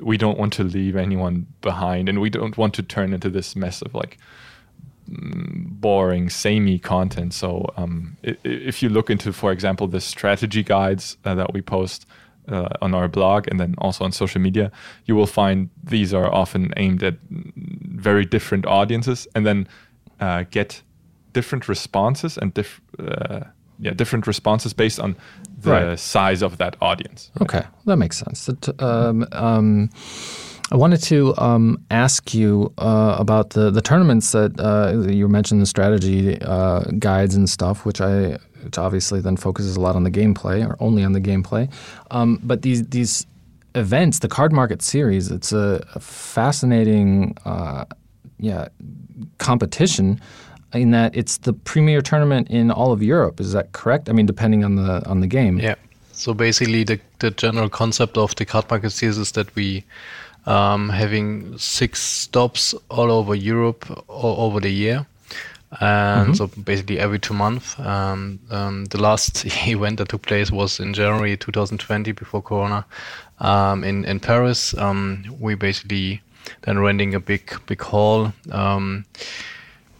we don't want to leave anyone behind, and we don't want to turn into this mess of like boring, samey content. So, um, if you look into, for example, the strategy guides uh, that we post uh, on our blog and then also on social media, you will find these are often aimed at very different audiences and then uh, get different responses and diff- uh, yeah, different responses based on the right. size of that audience.
Okay, that makes sense. um, um, I wanted to um, ask you uh, about the, the tournaments that uh, you mentioned, the strategy uh, guides and stuff, which I which obviously then focuses a lot on the gameplay or only on the gameplay. Um, but these these events, the Cardmarket series, it's a, a fascinating uh, yeah competition in that it's the premier tournament in all of Europe. Is that correct? I mean, depending on the on the game.
Yeah. So basically, the the general concept of the Cardmarket series is that we um, having six stops all over Europe all over the year and mm-hmm. so basically every two months. Um, um, the last <laughs> event that took place was in January 2020 before Corona um, in in Paris. Um, we basically then renting a big big hall um,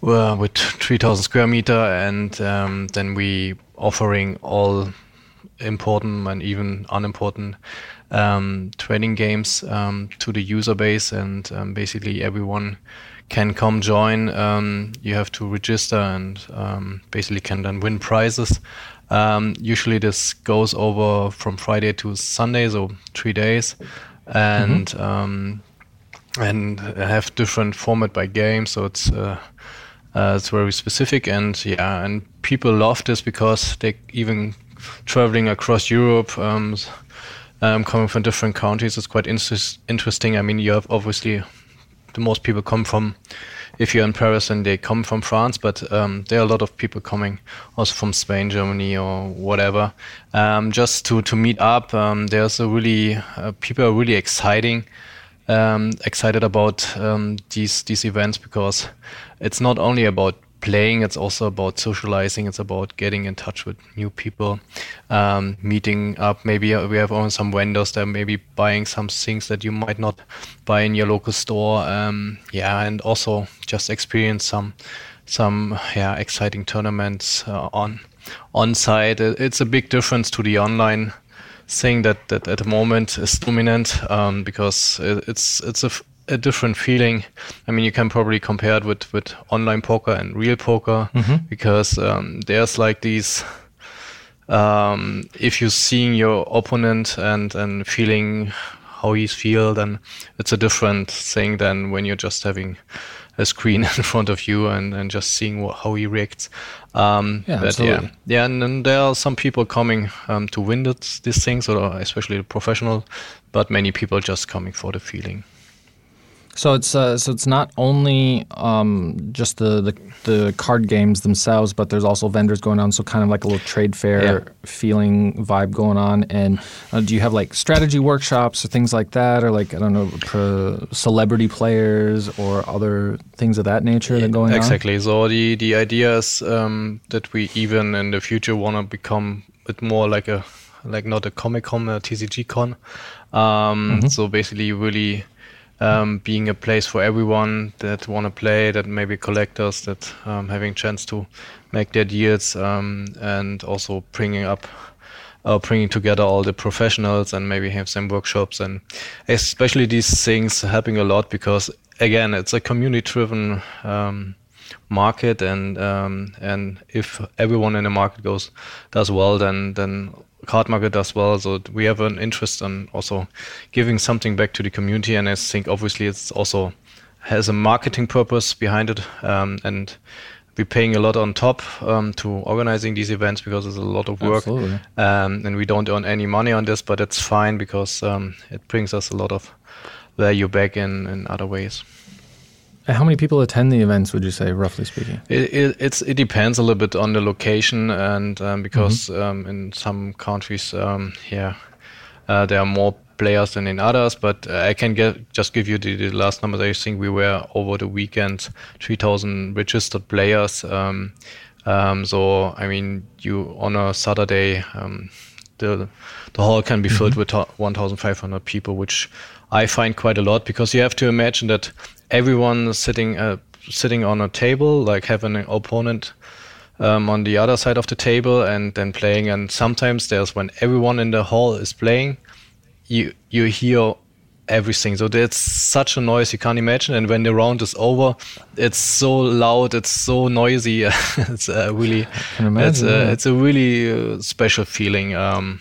with 3,000 square meter, and um, then we offering all important and even unimportant trading games to the user base, and basically everyone can come join. Um, you have to register and um, basically can then win prizes. Um, usually this goes over from Friday to Sunday, so three days, and mm-hmm. Um, and have different format by game. So it's uh, uh, it's very specific, and yeah, and people love this because they even traveling across Europe. Um, coming from different countries, it's quite inter- interesting. I mean, you have obviously the most people come from if you're in Paris and they come from France, but um, there are a lot of people coming also from Spain, Germany, or whatever, um, just to to meet up. Um, there's a really uh, people are really exciting, um, excited about um, these these events because it's not only about playing. It's also about socializing. It's about getting in touch with new people um, meeting up. Maybe uh, we have only some vendors that maybe buying some things that you might not buy in your local store. Um, yeah and also just experience some some yeah exciting tournaments uh, on on site. It's a big difference to the online thing that, that at the moment is dominant um, because it's it's a a different feeling. I mean, you can probably compare it with, with online poker and real poker mm-hmm. because um, there's like these. Um, if you're seeing your opponent and, and feeling how he's feel, then it's a different thing than when you're just having a screen <laughs> in front of you and, and just seeing what, how he reacts. Um, yeah, absolutely. yeah, yeah, and then there are some people coming um, to win this, these things, or especially the professional, but many people just coming for the feeling.
So it's uh, so it's not only um, just the, the, the card games themselves, but there's also vendors going on. So kind of like a little trade fair yeah. feeling vibe going on. And uh, do you have like strategy workshops or things like that, or like I don't know, celebrity players or other things of that nature yeah, that going
exactly. on? Exactly. So the the idea is um, that we even in the future want to become a bit more like a like not a Comic Con, a TCG Con. Um, mm-hmm. So basically, really um, being a place for everyone that want to play, that maybe collectors that um, having chance to make their deals, um, and also bringing up, uh, bringing together all the professionals and maybe have some workshops and especially these things helping a lot because again it's a community-driven um, market, and um, and if everyone in the market goes does well, then then Cardmarket does well. So we have an interest in also giving something back to the community, and I think obviously it's also has a marketing purpose behind it, um, and we're paying a lot on top um, to organizing these events because it's a lot of work, um, and we don't earn any money on this, but it's fine because um, it brings us a lot of value back in in other ways.
How many people attend the events? Would you say, roughly speaking?
It, it, it depends a little bit on the location, and um, because mm-hmm. um, in some countries, um, yeah, uh, there are more players than in others. But uh, I can get just give you the, the, last numbers. I think we were over the weekend 3,000 registered players. Um, um, so I mean, you on a Saturday, um, the the hall can be mm-hmm. filled with 1,500 people, which I find quite a lot because you have to imagine that everyone sitting uh, sitting on a table, like having an opponent um, on the other side of the table, and then playing. And sometimes there's when everyone in the hall is playing, you you hear everything. So there's such a noise you can't imagine. And when the round is over, it's so loud, it's so noisy. <laughs> it's uh, really, imagine, it's, uh, yeah. it's a really uh, special feeling. Um,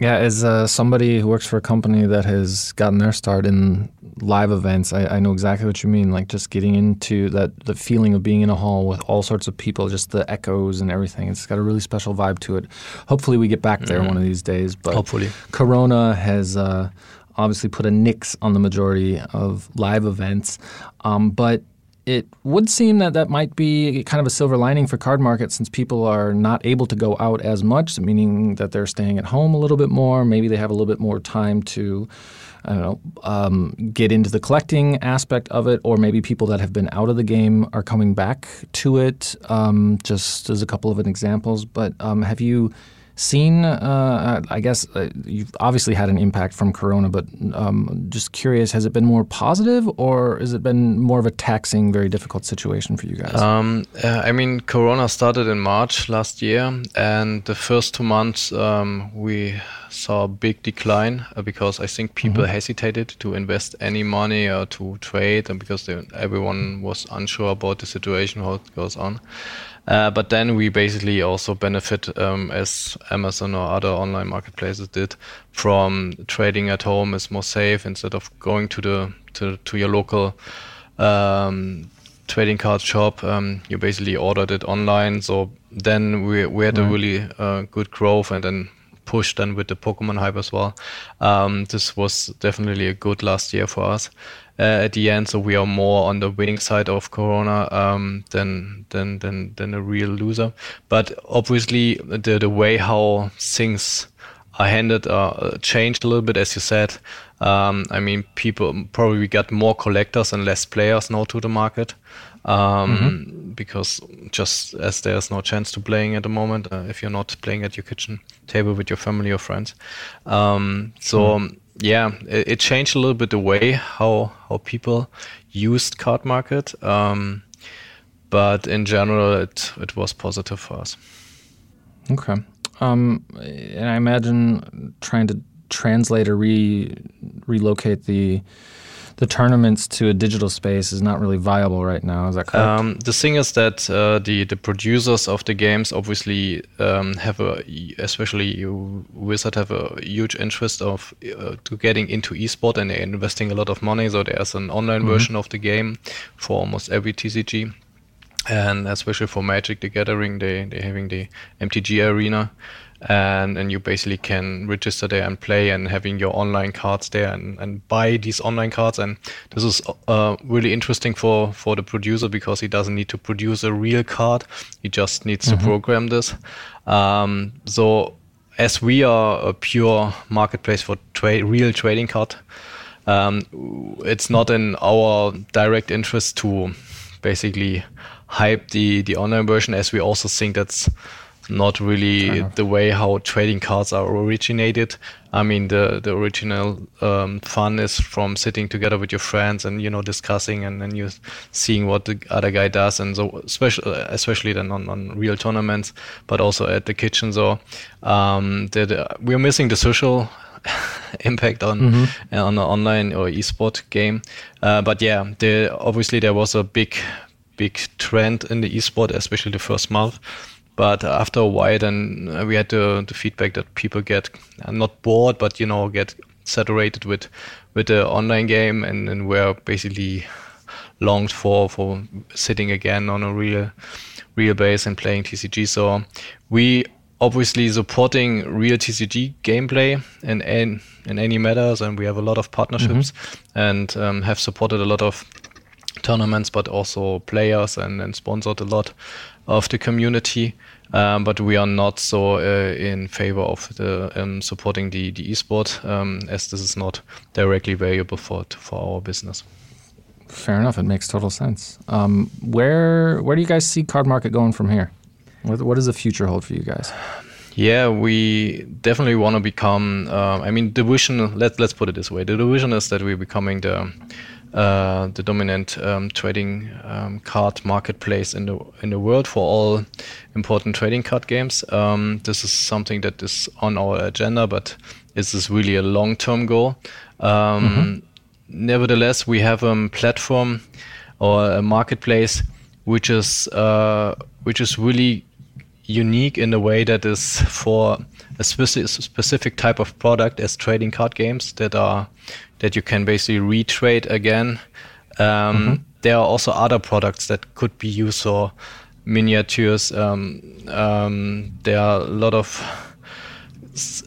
yeah, as uh, somebody who works for a company that has gotten their start in live events, I, I, know exactly what you mean. Like just getting into that, the feeling of being in a hall with all sorts of people, just the echoes and everything. It's got a really special vibe to it. Hopefully, we get back there mm-hmm. one of these days. But
hopefully,
Corona has uh, obviously put a nix on the majority of live events. Um, but it would seem that that might be kind of a silver lining for Cardmarket since people are not able to go out as much, meaning that they're staying at home a little bit more. Maybe they have a little bit more time to, I don't know, um, get into the collecting aspect of it, or maybe people that have been out of the game are coming back to it. Um, just as a couple of examples, but um, have you? Seen? Uh, I guess uh, you've obviously had an impact from Corona, but um, just curious, has it been more positive or has it been more of a taxing, very difficult situation for you guys? Um,
uh, I mean, Corona started in March last year, and the first two months um, we saw a big decline uh, because I think people mm-hmm. hesitated to invest any money or to trade, and because they, everyone was unsure about the situation, how it goes on. Uh, but then we basically also benefit um, as Amazon or other online marketplaces did from trading at home is more safe instead of going to the to, to your local um, trading card shop. Um, you basically ordered it online. So then we, we had right. a really uh, good growth and then push then with the Pokemon hype as well. Um, this was definitely a good last year for us uh, at the end. So we are more on the winning side of Corona um, than than than than a real loser. But obviously, the the way how things are handled uh, changed a little bit, as you said. Um, I mean, people probably got more collectors and less players now to the market. Um, mm-hmm. because just as there's no chance to playing at the moment uh, if you're not playing at your kitchen table with your family or friends um, so mm yeah, it, it, changed a little bit the way how how people used Cardmarket, um, but in general, it it was positive for us.
Okay, um, and I imagine trying to translate or re relocate the the tournaments to a digital space is not really viable right now. Is that correct? Um,
the thing is that uh, the the producers of the games obviously um, have a, especially Wizard have a huge interest of uh, to getting into esport and they're investing a lot of money. So there's an online mm-hmm. version of the game for almost every TCG and especially for Magic the Gathering, they they're having the MTG Arena, and and you basically can register there and play and having your online cards there and, and buy these online cards. And this is uh, really interesting for for the producer because he doesn't need to produce a real card. He just needs mm-hmm. to program this. Um, so as we are a pure marketplace for tra- real trading card um, it's not in our direct interest to basically hype the the online version as we also think that's not really the way how trading cards are originated. I mean, the the original um, fun is from sitting together with your friends and you know discussing and then you seeing what the other guy does, and so especially especially then on, on real tournaments, but also at the kitchen. So um, that uh, we're missing the social <laughs> impact on mm-hmm. on an online or esport game. Uh, but yeah, the, obviously there was a big big trend in the esport, especially the first month. But after a while, then uh, we had the, the feedback that people get uh, not bored, but you know get saturated with with the online game, and, and we're basically longed for for sitting again on a real real base and playing TCG. So we obviously supporting real TCG gameplay in, in, in any matters, and we have a lot of partnerships mm-hmm. and um, have supported a lot of tournaments, but also players and, and sponsored a lot of the community. Um, but we are not so uh, in favor of the um, supporting the the esport um, as this is not directly valuable for for our business.
Fair enough. It makes total sense. Um, where where do you guys see Cardmarket going from here? What, what does the future hold for you guys?
Yeah, we definitely want to become. Uh, I mean, the vision. Let Let's put it this way: the vision is that we're becoming the uh, the dominant um, trading um, card marketplace in the in the world for all important trading card games. Um, this is something that is on our agenda, but this is really a long-term goal. Um, mm-hmm. Nevertheless, we have a platform or a marketplace which is uh, which is really unique in the way that is for a speci- specific type of product as trading card games that are that you can basically retrade again. Um, mm-hmm. There are also other products that could be used for miniatures. Um, um, there are a lot of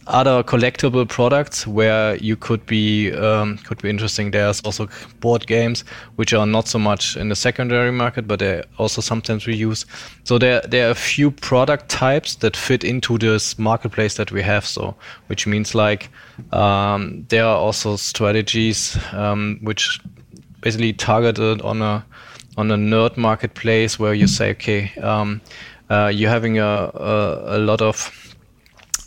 other collectible products where you could be um, could be interesting. There's also board games which are not so much in the secondary market, but they also sometimes we use. So there there are a few product types that fit into this marketplace that we have. So which means like um, there are also strategies um, which basically targeted on a on a nerd marketplace where you say okay um, uh, you're having a, a, a lot of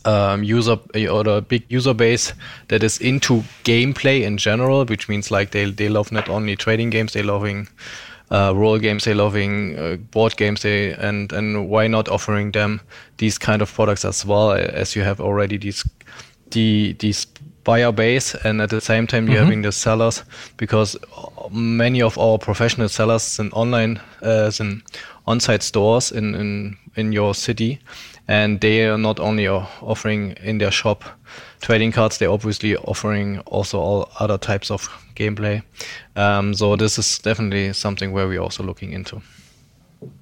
um, user or a big user base that is into gameplay in general, which means like they they love not only trading games, they loving uh, role games, they loving uh, board games, they and and why not offering them these kind of products as well as you have already these the these buyer base and at the same time you're mm-hmm. having the sellers because many of our professional sellers in online uh, in on-site stores in, in in your city and they are not only offering in their shop trading cards they're obviously offering also all other types of gameplay um, so this is definitely something where we're also looking into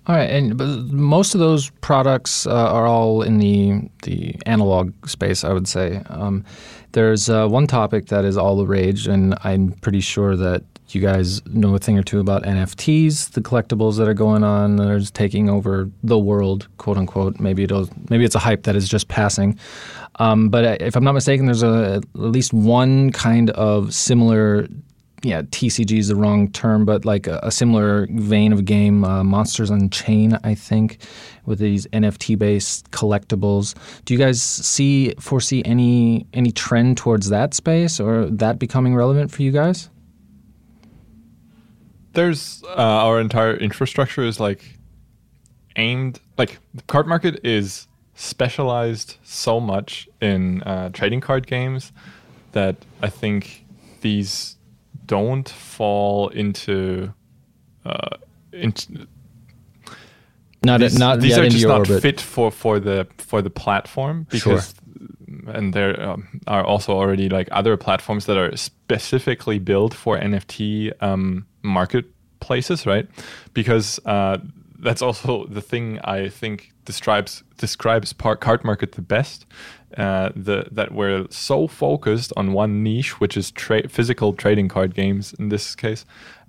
all right, and most of those products uh, are all in the the analog space, I would say. Um, there's uh, one topic that is all the rage, and I'm pretty sure that you guys know a thing or two about NFTs, the collectibles that are going on that are taking over the world, quote unquote. Maybe it'll maybe it's a hype that is just passing. Um, but if I'm not mistaken, there's a, at least one kind of similar. Yeah, TCG is the wrong term, but like a, a similar vein of game, uh, Monsters Chain, I think, with these NFT-based collectibles. Do you guys see foresee any any trend towards that space, or that becoming relevant for you guys?
There's uh, our entire infrastructure is like aimed like the Cardmarket is specialized so much in uh, trading card games that I think these don't fall into uh, into
not these, not
these are just not
orbit.
fit for for the for the platform because sure. And there um, are also already like other platforms that are specifically built for NFT um, marketplaces, right? Because uh, that's also the thing I think describes describes part Cardmarket the best. Uh, the that we're so focused on one niche, which is tra- physical trading card games in this case,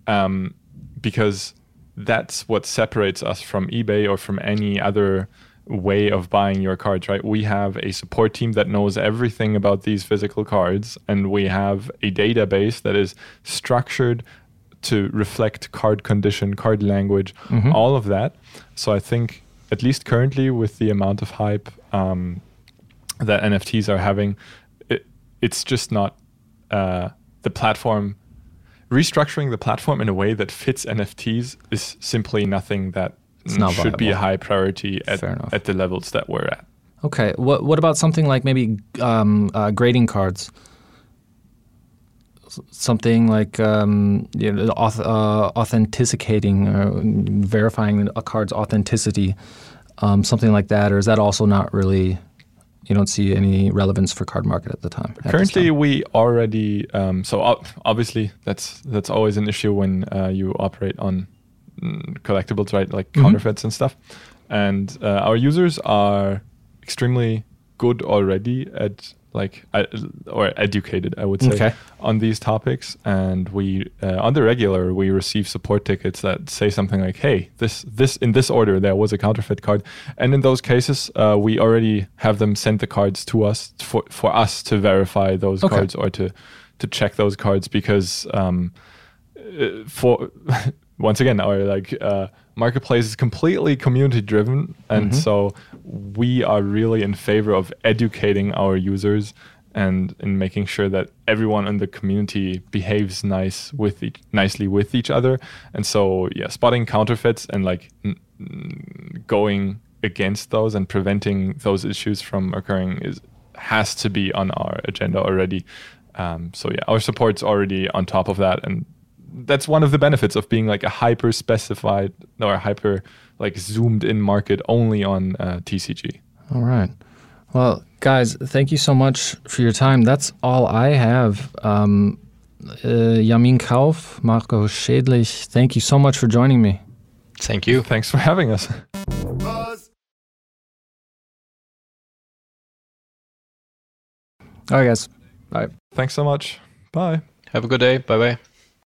um, because that's what separates us from eBay or from any other way of buying your cards, right? We have a support team that knows everything about these physical cards, and we have a database that is structured to reflect card condition, card language, mm-hmm. all of that. So I think, at least currently, with the amount of hype um, that NFTs are having, it, it's just not uh, the platform. Restructuring the platform in a way that fits NFTs is simply nothing that should viable. be a high priority at, at the levels that we're at.
Okay. What what about something like maybe um, uh, grading cards? something like um, you know, auth- uh, authenticating, uh, verifying a card's authenticity, um, something like that, or is that also not really? You don't see any relevance for Cardmarket at the time. at
Currently,
time?
we already um, so obviously that's that's always an issue when uh, you operate on collectibles, right? Like
Mhm.
counterfeits and stuff. And uh, our users are extremely good already at like uh, or educated, I would say,
Okay.
on these topics. And we uh, on the regular we receive support tickets that say something like, "Hey, this this in this order there was a counterfeit card," and in those cases uh, we already have them send the cards to us for for us to verify those
Okay.
cards or to to check those cards because um, uh, for <laughs> once again our like uh, marketplace is completely community driven and
Mhm.
so we are really in favor of educating our users and in making sure that everyone in the community behaves nice with each, nicely with each other and so yeah spotting counterfeits and like n- n- going against those and preventing those issues from occurring is has to be on our agenda already um, so yeah our support's already on top of that and that's one of the benefits of being like a hyper specified or hyper like zoomed in market only on uh, TCG.
All right. Well, guys, thank you so much for your time. That's all I have. Um, uh, Jamin Kauf, Marko Schädlich, thank you so much for joining me.
Thank you.
Thanks for having us.
All right, guys. Bye.
Thanks so much. Bye.
Have a good day. Bye bye.